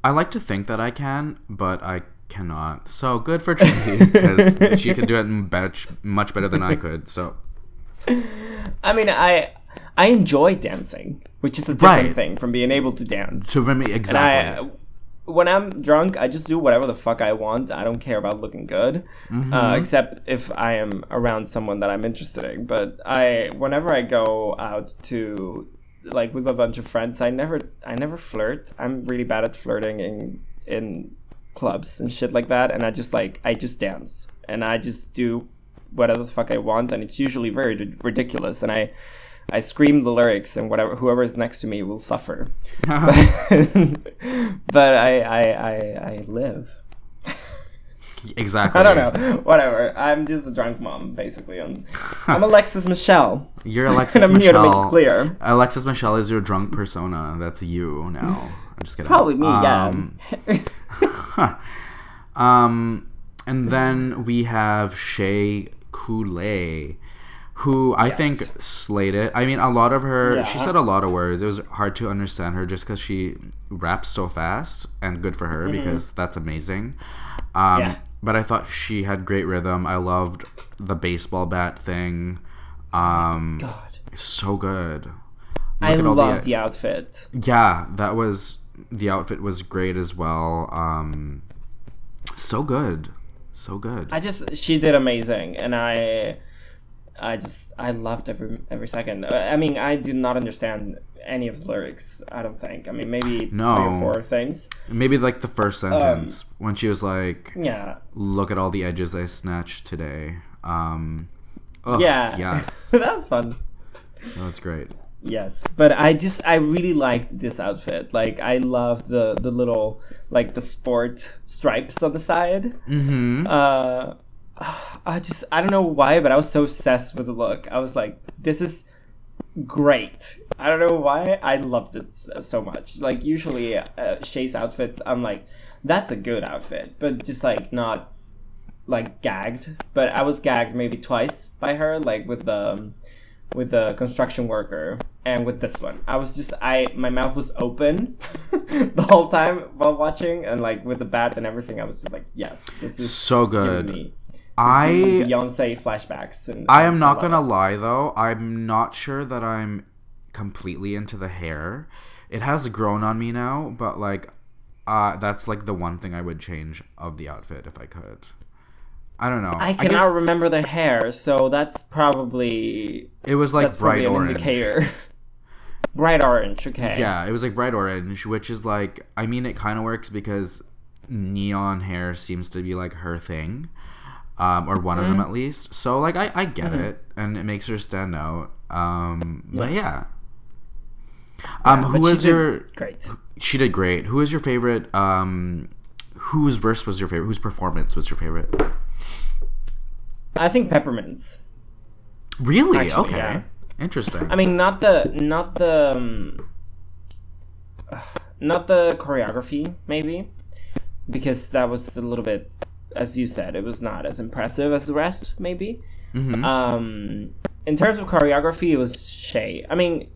I like to think that I can, but I cannot. So good for Trinity because she can do it much much better than I could. So I mean, I I enjoy dancing, which is a different Right. thing from being able to dance. to And exactly. When I'm drunk, I just do whatever the fuck I want. I don't care about looking good, Mm-hmm. uh, except if I am around someone that I'm interested in. But I, whenever I go out to, like, with a bunch of friends, I never, I never flirt. I'm really bad at flirting in in clubs and shit like that, and I just like I just dance and I just do whatever the fuck I want, and it's usually very ri- ridiculous, and I I scream the lyrics, and whatever whoever is next to me will suffer. but I I I, I live. exactly. I don't know. Whatever. I'm just a drunk mom, basically. I'm, I'm Alexis Michelle. You're Alexis and I'm Michelle. here to make it clear. Alexis Michelle is your drunk persona. That's you now. I'm just kidding. Probably me, Um, yeah. Um, and then we have Shea Couleé, who I think slayed it. I mean, a lot of her, she said a lot of words. It was hard to understand her just because she raps so fast, and good for her because that's amazing. Um, Mm-hmm. Yeah. But I thought she had great rhythm. I loved the baseball bat thing. Um, God. so good. I Look all love the outfit. yeah, that was the outfit was great as well. Um, so good, so good. I just she did amazing, and I, I just I loved every every second. Uh, I mean, I did not understand any of the lyrics. I don't think. I mean, maybe No. three or four things. Maybe like the first Um, sentence when she was like, Yeah, "Look at all the edges I snatched today." Um, ugh, yeah. yes, that was fun. that was great. Yes, but I just I really liked this outfit. Like I loved the the little like the sport stripes on the side. Mm-hmm. Uh, I just I don't know why, but I was so obsessed with the look. I was like, this is great. I don't know why I loved it so, much. Like usually uh, Shea's outfits, I'm like, that's a good outfit, but just like not like gagged. But I was gagged maybe twice by her, like with the um, with the construction worker and with this one. I was just I my mouth was open the whole time while watching, and like with the bat and everything, I was just like, yes, this is So good. I Beyonce flashbacks. And I am not gonna lie though. I'm not sure that I'm completely into the hair. It has grown on me now, but like, uh, that's like the one thing I would change of the outfit if I could. I don't know. I get- cannot remember the hair, so that's probably it was like bright orange. indicator. bright orange, okay. Yeah, it was like bright orange, which is like, I mean, it kind of works because neon hair seems to be like her thing, um, or one of Mm-hmm. them at least. So like, I, I get it, and it makes her stand out. Um, but yeah. Um, but who was your? great? She did great. Who was your favorite? Um, whose verse was your favorite? Whose performance was your favorite? I think peppermints. Really? Actually, okay. yeah. Interesting. I mean, not the not the um, not the choreography, maybe, because that was a little bit, as you said, it was not as impressive as the rest, maybe. Mhm. Um, in terms of choreography, it was Shea. I mean,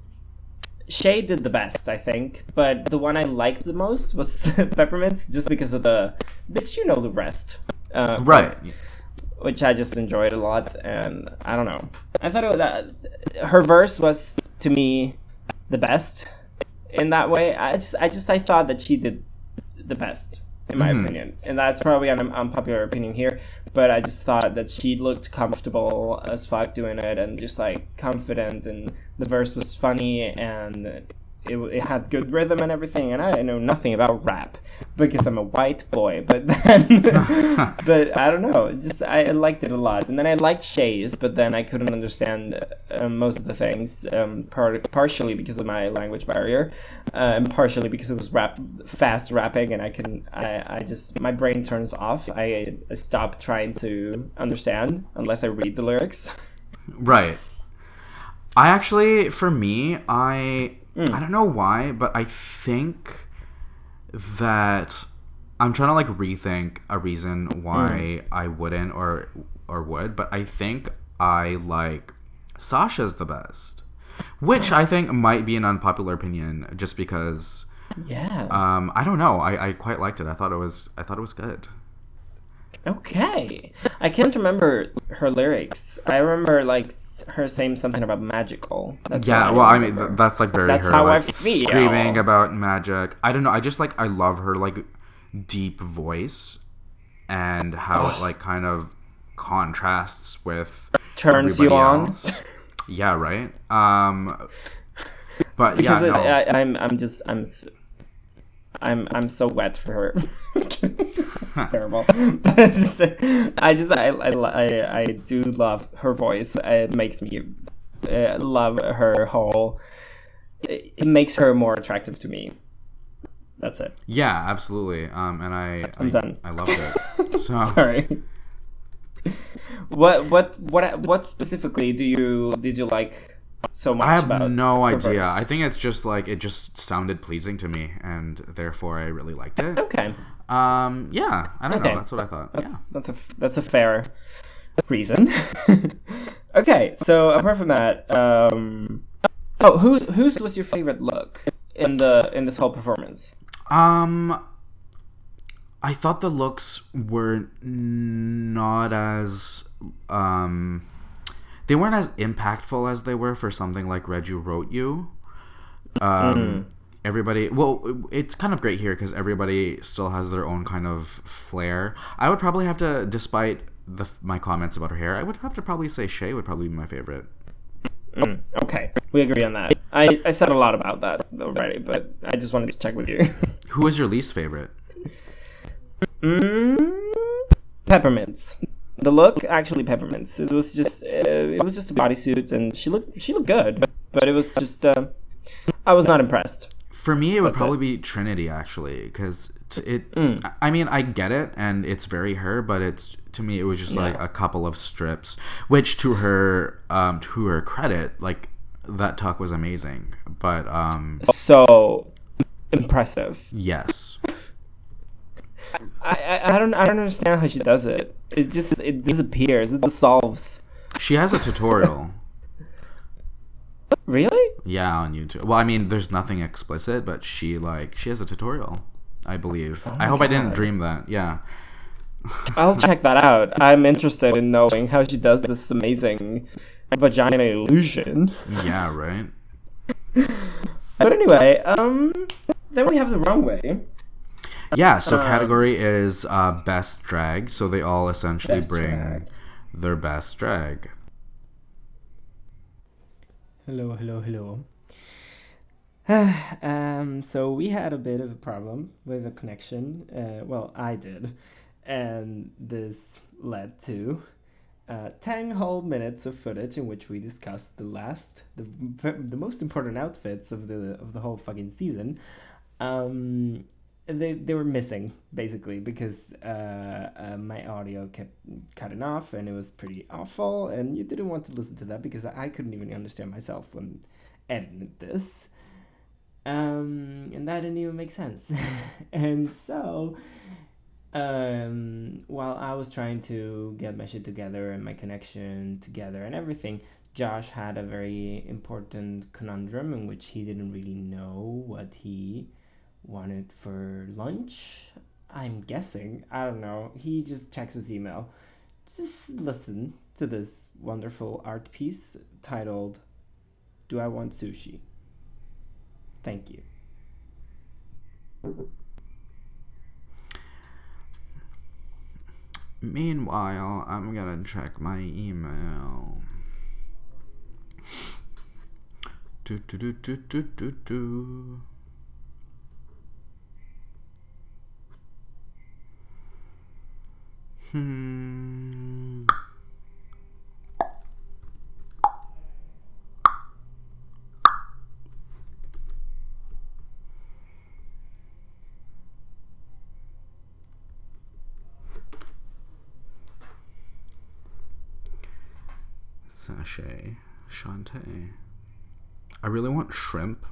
Shea did the best, I think, but the one I liked the most was Peppermints, just because of the bitch, you know the rest. Uh, right. which I just enjoyed a lot, and I don't know. I thought it was that her verse was to me the best in that way. I just, I just, I thought that she did the best in my Mhm. opinion, and that's probably an unpopular opinion here. But I just thought that she looked comfortable as fuck doing it, and just like confident, and the verse was funny, and it, it had good rhythm and everything. And I know nothing about rap because I'm a white boy, but then, but I don't know. It's just I liked it a lot, and then I liked Shea's, but then I couldn't understand uh, most of the things, um, par- partially because of my language barrier, uh, and partially because it was rap fast rapping, and I can I, I just my brain turns off. I, I stop trying to understand unless I read the lyrics. Right. I actually, for me, I Mm. I don't know why, but I think that I'm trying to like rethink a reason why I wouldn't or or would, but I think I like Sasha's the best, which I think might be an unpopular opinion, just because Yeah. um, I don't know. I, I quite liked it. I thought it was I thought it was good. Okay. I can't remember her lyrics. I remember like her saying something about magical. That's yeah, well, I mean, th- that's like very That's her, how I feel. screaming about magic. I don't know. I just like I love her like deep voice and how it like kind of contrasts with turns you on. else. yeah, right. Um, but because yeah, no. I, I'm I'm just I'm I'm I'm so wet for her. terrible. I just, I I, I, do love her voice. It makes me uh, love her whole. It makes her more attractive to me. That's it. Yeah, absolutely. Um, and I I'm I, done. I loved it. So Sorry. What what what what specifically do you did you like so much I have about no idea. I think it's just like it just sounded pleasing to me, and therefore I really liked it. Okay, Um, yeah, I don't Okay. know. That's what I thought. that's yeah. that's a that's a fair reason. okay, so apart from that, um, oh, who whose was your favorite look in the in this whole performance? Um, I thought the looks were not as um, they weren't as impactful as they were for something like Read You Wrote You. Um, everybody, well, it's kind of great here because everybody still has their own kind of flair. I would probably have to, despite the my comments about her hair, I would have to probably say Shea would probably be my favorite. Mm, okay, we agree on that. I I said a lot about that already, but I just wanted to check with you. Who was your least favorite? Mm, peppermints. The look, actually, peppermints. It was just, uh, it was just a bodysuit, and she looked, she looked good, but it was just, uh, I was not impressed. For me, it would That's probably be Trinity actually, because it. Mm. I- I mean, I get it, and it's very her, but it's to me, it was just like a couple of strips, which to her, um, to her credit, like that talk was amazing. But um, So impressive. yes, I, I, I don't, I don't understand how she does it. It just, it disappears. It dissolves. she has a tutorial. Really? yeah, on YouTube. Well, I mean, there's nothing explicit, but she like she has a tutorial. I believe. I Oh my hope I didn't dream that. Yeah. I'll check that out. I'm interested in knowing how she does this amazing vagina illusion. Yeah. Right. But anyway, um, then we have the runway. Yeah, so Um, category is uh, best drag. So they all essentially bring drag. their best drag. Hello, hello, hello. um, so we had a bit of a problem with a connection. Uh, well, I did, and this led to uh, ten whole minutes of footage in which we discussed the last, the the most important outfits of the of the whole fucking season. Um, they they were missing basically because uh, uh, my audio kept cutting off and it was pretty awful and you didn't want to listen to that because I couldn't even understand myself when editing this. Um, and that didn't even make sense. and so, um, while I was trying to get my shit together and my connection together and everything, Josh had a very important conundrum in which he didn't really know what he wanted for lunch. I'm guessing. I don't know. He just checks his email. Just listen to this wonderful art piece titled Do I Want Sushi? Thank you. Meanwhile, I'm gonna check my email. Do do do do do do do. Hmm. Sashay. Shantae. I really want shrimp.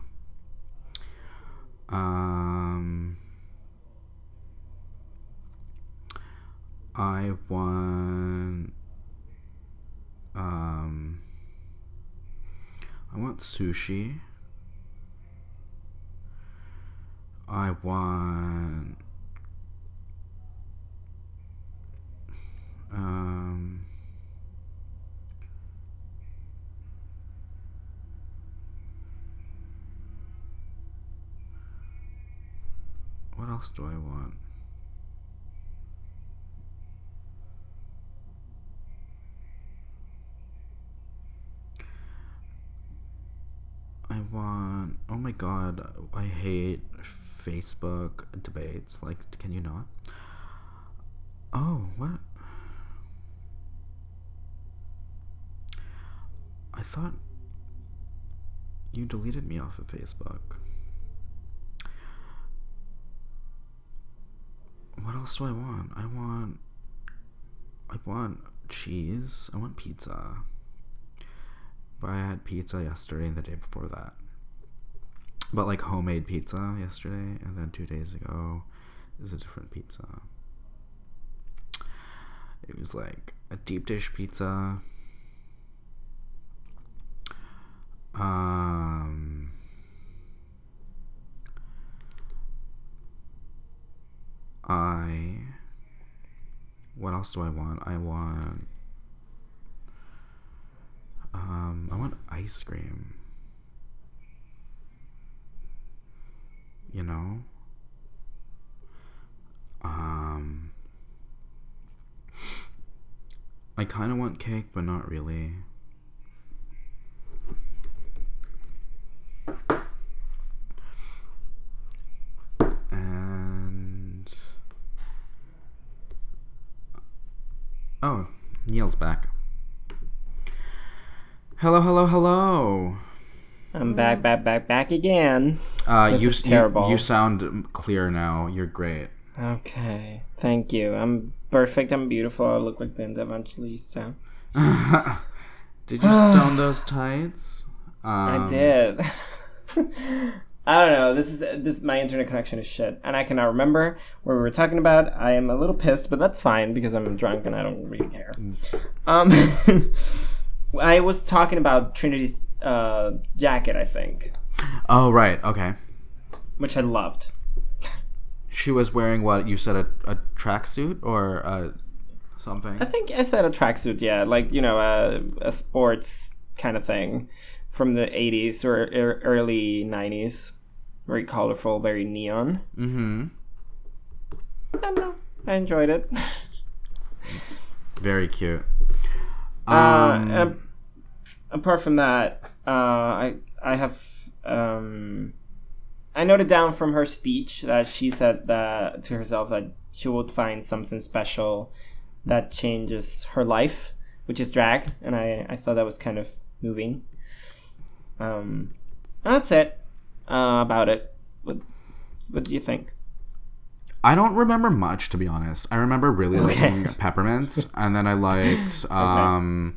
Um, I want. Um, I want sushi. I want. Um. What else do I want? I want. Oh my god, I hate Facebook debates. Like, can you not? Oh, what? I thought you deleted me off of Facebook. What else do I want? I want. I want cheese. I want pizza. But I had pizza yesterday and the day before that. But like homemade pizza yesterday, and then two days ago is a different pizza. It was like a deep dish pizza. Um, I. What else do I want? I want. Um, I want ice cream. You know? Um. I kind of want cake, but not really. And. Oh, Neil's back. Hello, hello, hello. I'm back, back, back, back again. Uh, This you, is terrible. You, sound clear now. You're great. Okay, thank you. I'm perfect. I'm beautiful. I look like Linda Evangelista. Did you stone those tights? Um, I did. I don't know. This is this. My internet connection is shit, and I cannot remember what we were talking about. I am a little pissed, but that's fine because I'm drunk and I don't really care. Um, I was talking about Trinity's uh, jacket, I think, Oh right. Okay. which I loved. She was wearing what you said a, a tracksuit or uh, something. I think I said a tracksuit, yeah, like you know, a, a sports kind of thing from the '80s or er- early '90s. Very colorful, very neon. Mm-hmm. I don't know. I enjoyed it. Very cute. Uh, Um, um, apart from that, uh, I I have um, I noted down from her speech that she said that to herself that she would find something special that changes her life, which is drag, and I I thought that was kind of moving. Um, that's it uh, about it. What what do you think? I don't remember much to be honest. I remember really Okay. liking peppermints, and then I liked. Um,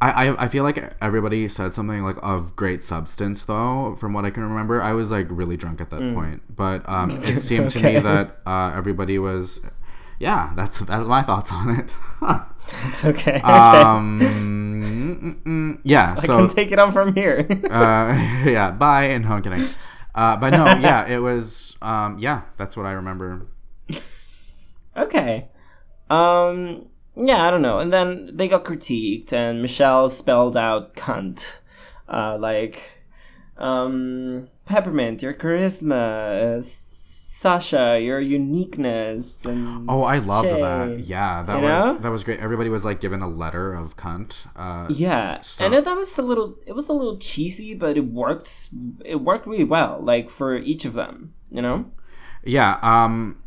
I, I I feel like everybody said something like of great substance though. From what I can remember, I was like really drunk at that point, but um, it seemed to me Mm. That uh, everybody was. Yeah, that's that's my thoughts on it. It's okay. um, mm, mm, yeah. I So can take it on from here. uh, yeah, bye. And kidding. Uh, but no, yeah, it was. Um, yeah, that's what I remember. Okay. Um yeah, I don't know. And then they got critiqued and Michelle spelled out cunt. Uh like um Peppermint, your charisma, uh, Sasha, your uniqueness and Oh, I loved Shea. that. Yeah, that You was know? that was great. Everybody was like given a letter of cunt. Uh, yeah, So- and then that was a little. It was a little cheesy, but it worked. It worked really well, like for each of them. You know. yeah. Um,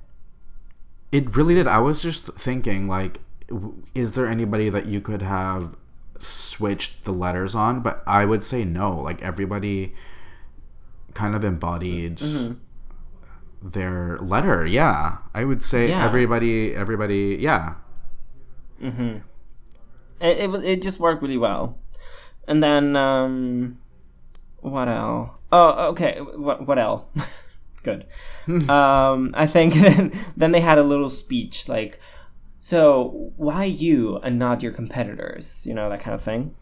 it really did. I was just thinking, like, is there anybody that you could have switched the letters on? But I would say no. Like everybody kind of embodied Mm-hmm. Their letter. Yeah, I would say Yeah. everybody. Everybody. Yeah. Mm-hmm. It, it it just worked really well, and then um, what else? Oh, okay. What what else? Good. um, I think then they had a little speech like, so why you and not your competitors? You know that kind of thing.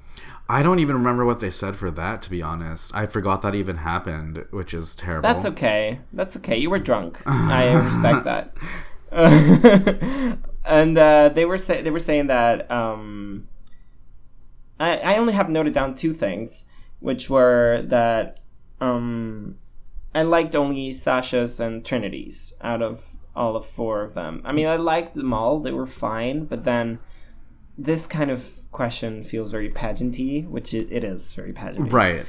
I don't even remember what they said for that, to be honest. I forgot that even happened, which is terrible. That's okay. That's okay. You were drunk. I respect that. and uh, they were say- they were saying that um, I I only have noted down two things, which were that um, I liked only Sasha's and Trinity's out of all of four of them. I mean, I liked them all; they were fine. But then this kind of question feels very pageanty, which it, it is very pageanty Right.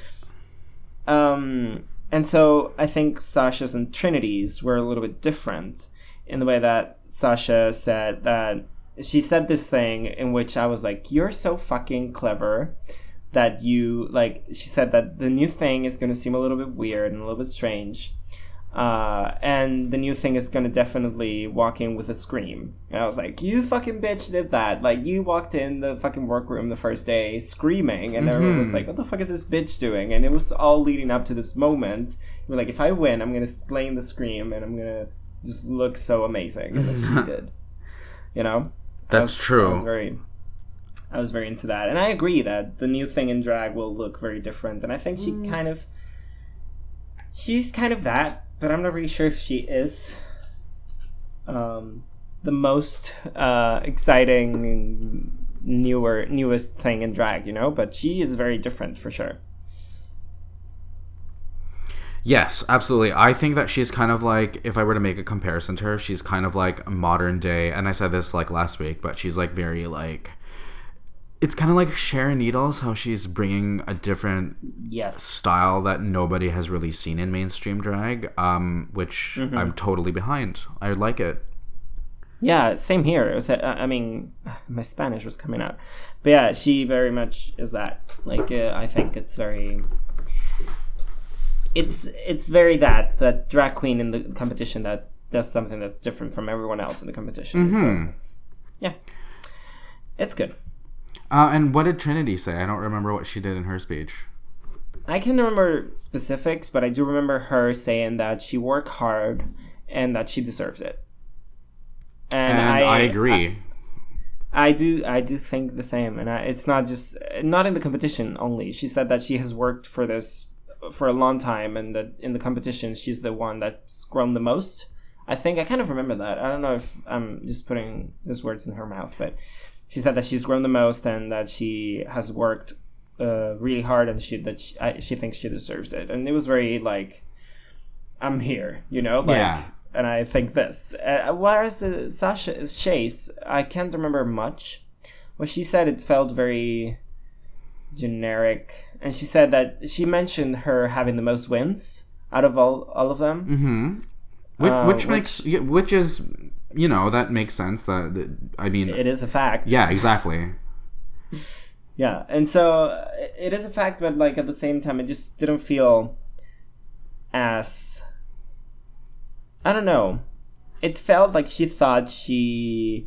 um and so I think Sasha's and Trinity's were a little bit different in the way that Sasha said that she said this thing in which I was like, "You're so fucking clever." That you like, she said that the new thing is going to seem a little bit weird and a little bit strange, uh, and the new thing is gonna definitely walk in with a scream. And I was like, "You fucking bitch did that! Like you walked in the fucking workroom the first day screaming, and everyone was Mhm. like, "What the fuck is this bitch doing?" And it was all leading up to this moment. You were like, "If I win, I'm gonna explain the scream, and I'm gonna just look so amazing," and that's what she did. You know, I That's was- true. I was very, I was very into that, and I agree that the new thing in drag will look very different. And I think she Mm. kind of, she's kind of that, but I'm not really sure if she is um, the most uh, exciting, newer, newest thing in drag. You know, but she is very different for sure. Yes, absolutely. I think that she's kind of like, if I were to make a comparison to her, she's kind of like modern day. And I said this like last week, but she's like very like, it's kind of like Sharon Needles, how she's bringing a different Yes. style that nobody has really seen in mainstream drag, um, which Mhm. I'm totally behind. I like it. Yeah, same here. It was, uh, I mean, my Spanish was coming out, but yeah, she very much is that. Like, uh, I think it's very, it's it's very that that drag queen in the competition that does something that's different from everyone else in the competition. Mhm. So it's, yeah, it's good. Uh, and what did Trinity say? I don't remember what she did in her speech. I can remember specifics, but I do remember her saying that she worked hard and that she deserves it. And, I, agree. I do I do think the same, and I, it's not just not in the competition only. She said that she has worked for this for a long time, and that in the competition she's the one that's grown the most. I think I kind of remember that. I don't know if I'm just putting those words in her mouth, but she said that she's grown the most and that she has worked uh, really hard, and she that she, I, she thinks she deserves it. And it was very like, I'm here, you know, like Yeah. and I think this. Uh, whereas uh, Sasha Chase, I can't remember much. What she said, it felt very generic, and she said that she mentioned her having the most wins out of all all of them. Mm-hmm. Which, Uh, which which- makes which is you know that makes sense. That, that I mean, It is a fact. yeah, exactly. Yeah, and so it is a fact, but like at the same time, it just didn't feel as I don't know. It felt like she thought she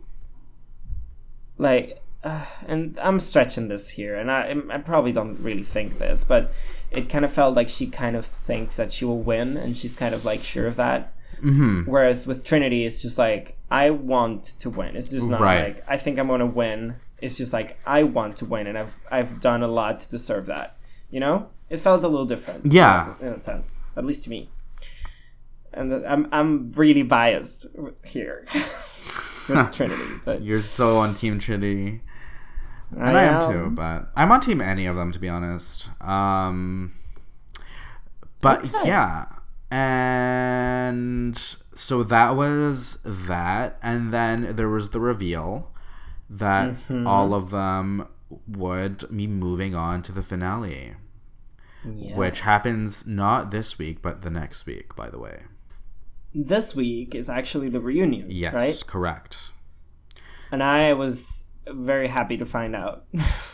like, uh, and I'm stretching this here, and I I probably don't really think this, but it kind of felt like she kind of thinks that she will win, and she's kind of like sure of that. Mm-hmm. Whereas with Trinity, it's just like I want to win. It's just not Right. like I think I'm gonna win. It's just like I want to win, and I've I've done a lot to deserve that. You know, it felt a little different. Yeah. in a sense, at least to me. And I'm I'm really biased here with Trinity, but You're so on Team Trinity. I, And I, am too, but I'm on team any of them to be honest. Um, but Okay. yeah, and so that was that, and then there was the reveal that Mhm. all of them would be moving on to the finale, Yeah. which happens not this week but the next week. By the way, this week is actually the reunion, yes, right? correct. And I was very happy to find out.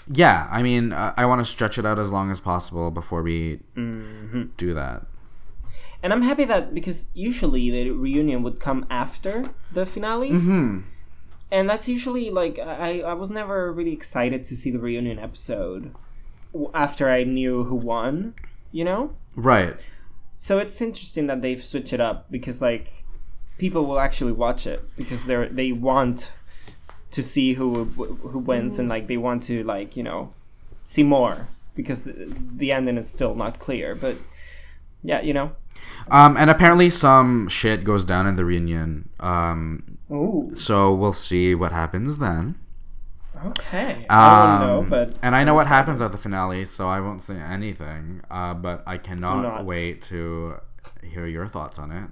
Yeah, I mean, uh, I want to stretch it out as long as possible before we hmm do that. And I'm happy that because usually the reunion would come after the finale, Hmm. and that's usually like I I was never really excited to see the reunion episode after I knew who won, you know. Right. So it's interesting that they've switched it up because like people will actually watch it because they're they want to see who who wins and like they want to like you know see more because the, the ending is still not clear but yeah you know Um, and apparently some shit goes down in the reunion. Um, Ooh. so we'll see what happens then. Okay. I Um, don't know, but and I know what happens at the finale, so I won't say anything. Uh, but I cannot not. wait to hear your thoughts on it.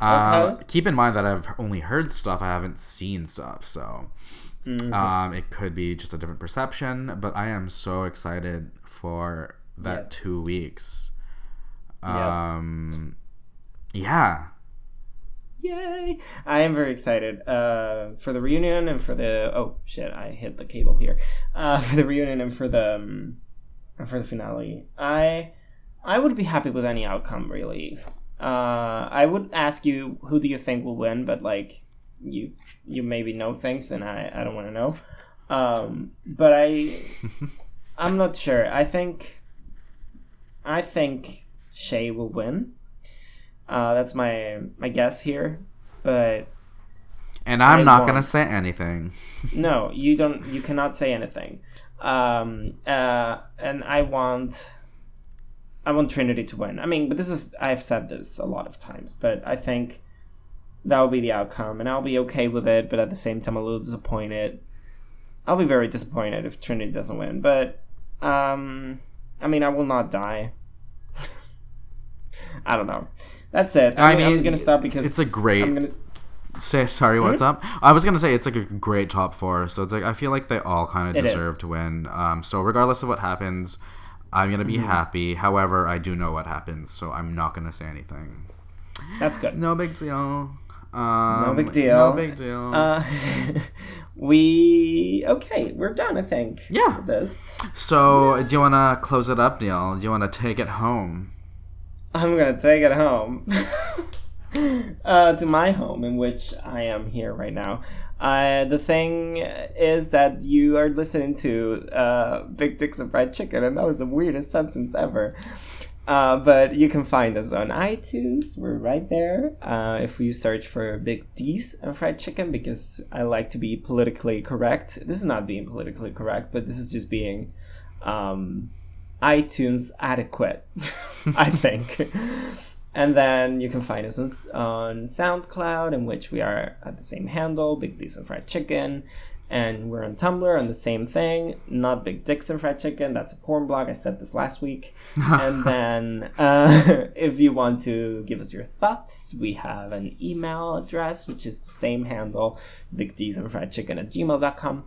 Uh, Okay. Keep in mind that I've only heard stuff; I haven't seen stuff, so Mhm. um, it could be just a different perception. But I am so excited for that Yes. two weeks. Um, yeah. Yay! I am very excited uh, for the reunion and for the oh shit! I hit the cable here. Uh, for the reunion and for the um, and for the finale. I I would be happy with any outcome really. Uh, I would ask you who do you think will win, but like you you maybe know things and I, I don't want to know. Um, but I I'm not sure. I think I think Shea will win. Uh, that's my my guess here, but And I'm I not won't. gonna say anything. no, you don't. You cannot say anything. Um, uh, and I want, I want Trinity to win. I mean, but this is I've said this a lot of times, but I think that will be the outcome, and I'll be okay with it. But at the same time, a little disappointed. I'll be very disappointed if Trinity doesn't win. But um, I mean, I will not die. I don't know. That's it. I I mean, I'm gonna stop because it's a great- I'm gonna. Say sorry. Hmm? What's up? I was gonna say it's like a great top four. So it's like I feel like they all kind of It is. deserve to win. Um, so regardless of what happens, I'm gonna be Mm-hmm. happy. However, I do know what happens, so I'm not gonna say anything. That's good. No big deal. Um, No big deal. No big deal. Uh, we okay. We're done. I think. Yeah. with This. so do you wanna close it up, Neil? Do you wanna take it home? I'm gonna take it home. uh, to my home, in which I am here right now. Uh, the thing is that you are listening to uh, Big Dicks and Fried Chicken, and that was the weirdest sentence ever. Uh, but you can find us on iTunes. We're right there. Uh, if you search for Big D's and Fried Chicken, because I like to be politically correct. This is not being politically correct, but this is just being um, iTunes adequate, I think. and then you can find us on, on SoundCloud, in which we are at the same handle, Big and Fried Chicken. And we're on Tumblr on the same thing, not Big Dicks and Fried Chicken. That's a porn blog. I said this last week. and then, uh, if you want to give us your thoughts, we have an email address, which is the same handle, Big D's and Fried Chicken at gmail.com.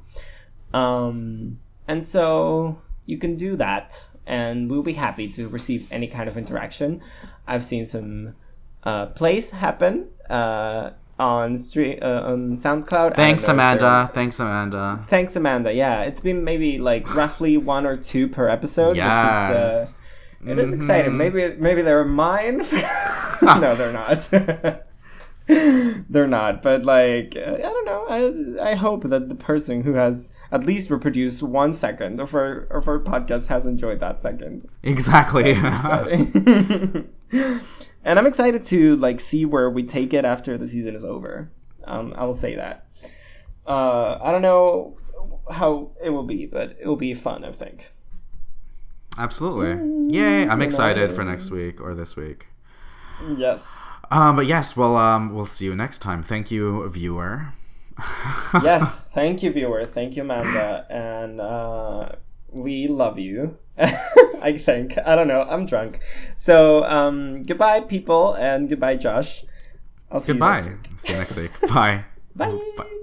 Um, and so you can do that, and we'll be happy to receive any kind of interaction. I've seen some uh, plays happen uh, on uh, on SoundCloud. Thanks, Amanda. Thanks, Amanda. Thanks, Amanda. Yeah, it's been maybe like roughly one or two per episode, Yes. which is uh, it is exciting. Mhm. Maybe maybe they're mine. no, they're not. they're not. But like, I don't know. I I hope that the person who has at least reproduced one second of our of our podcast has enjoyed that second. Exactly. And I'm excited to like see where we take it after the season is over. Um, I will say that. Uh, I don't know how it will be, but it will be fun. I think. Absolutely. Yay! I'm excited for next week or this week. Yes. Um, but yes, well, um, we'll see you next time. Thank you, viewer. yes. Thank you, viewer. Thank you, Amanda. And uh, we love you. I think. I don't know. I'm drunk. So um, goodbye, people, and goodbye, Josh. I'll see you Goodbye. next week. See you next week. Bye. Bye. Bye.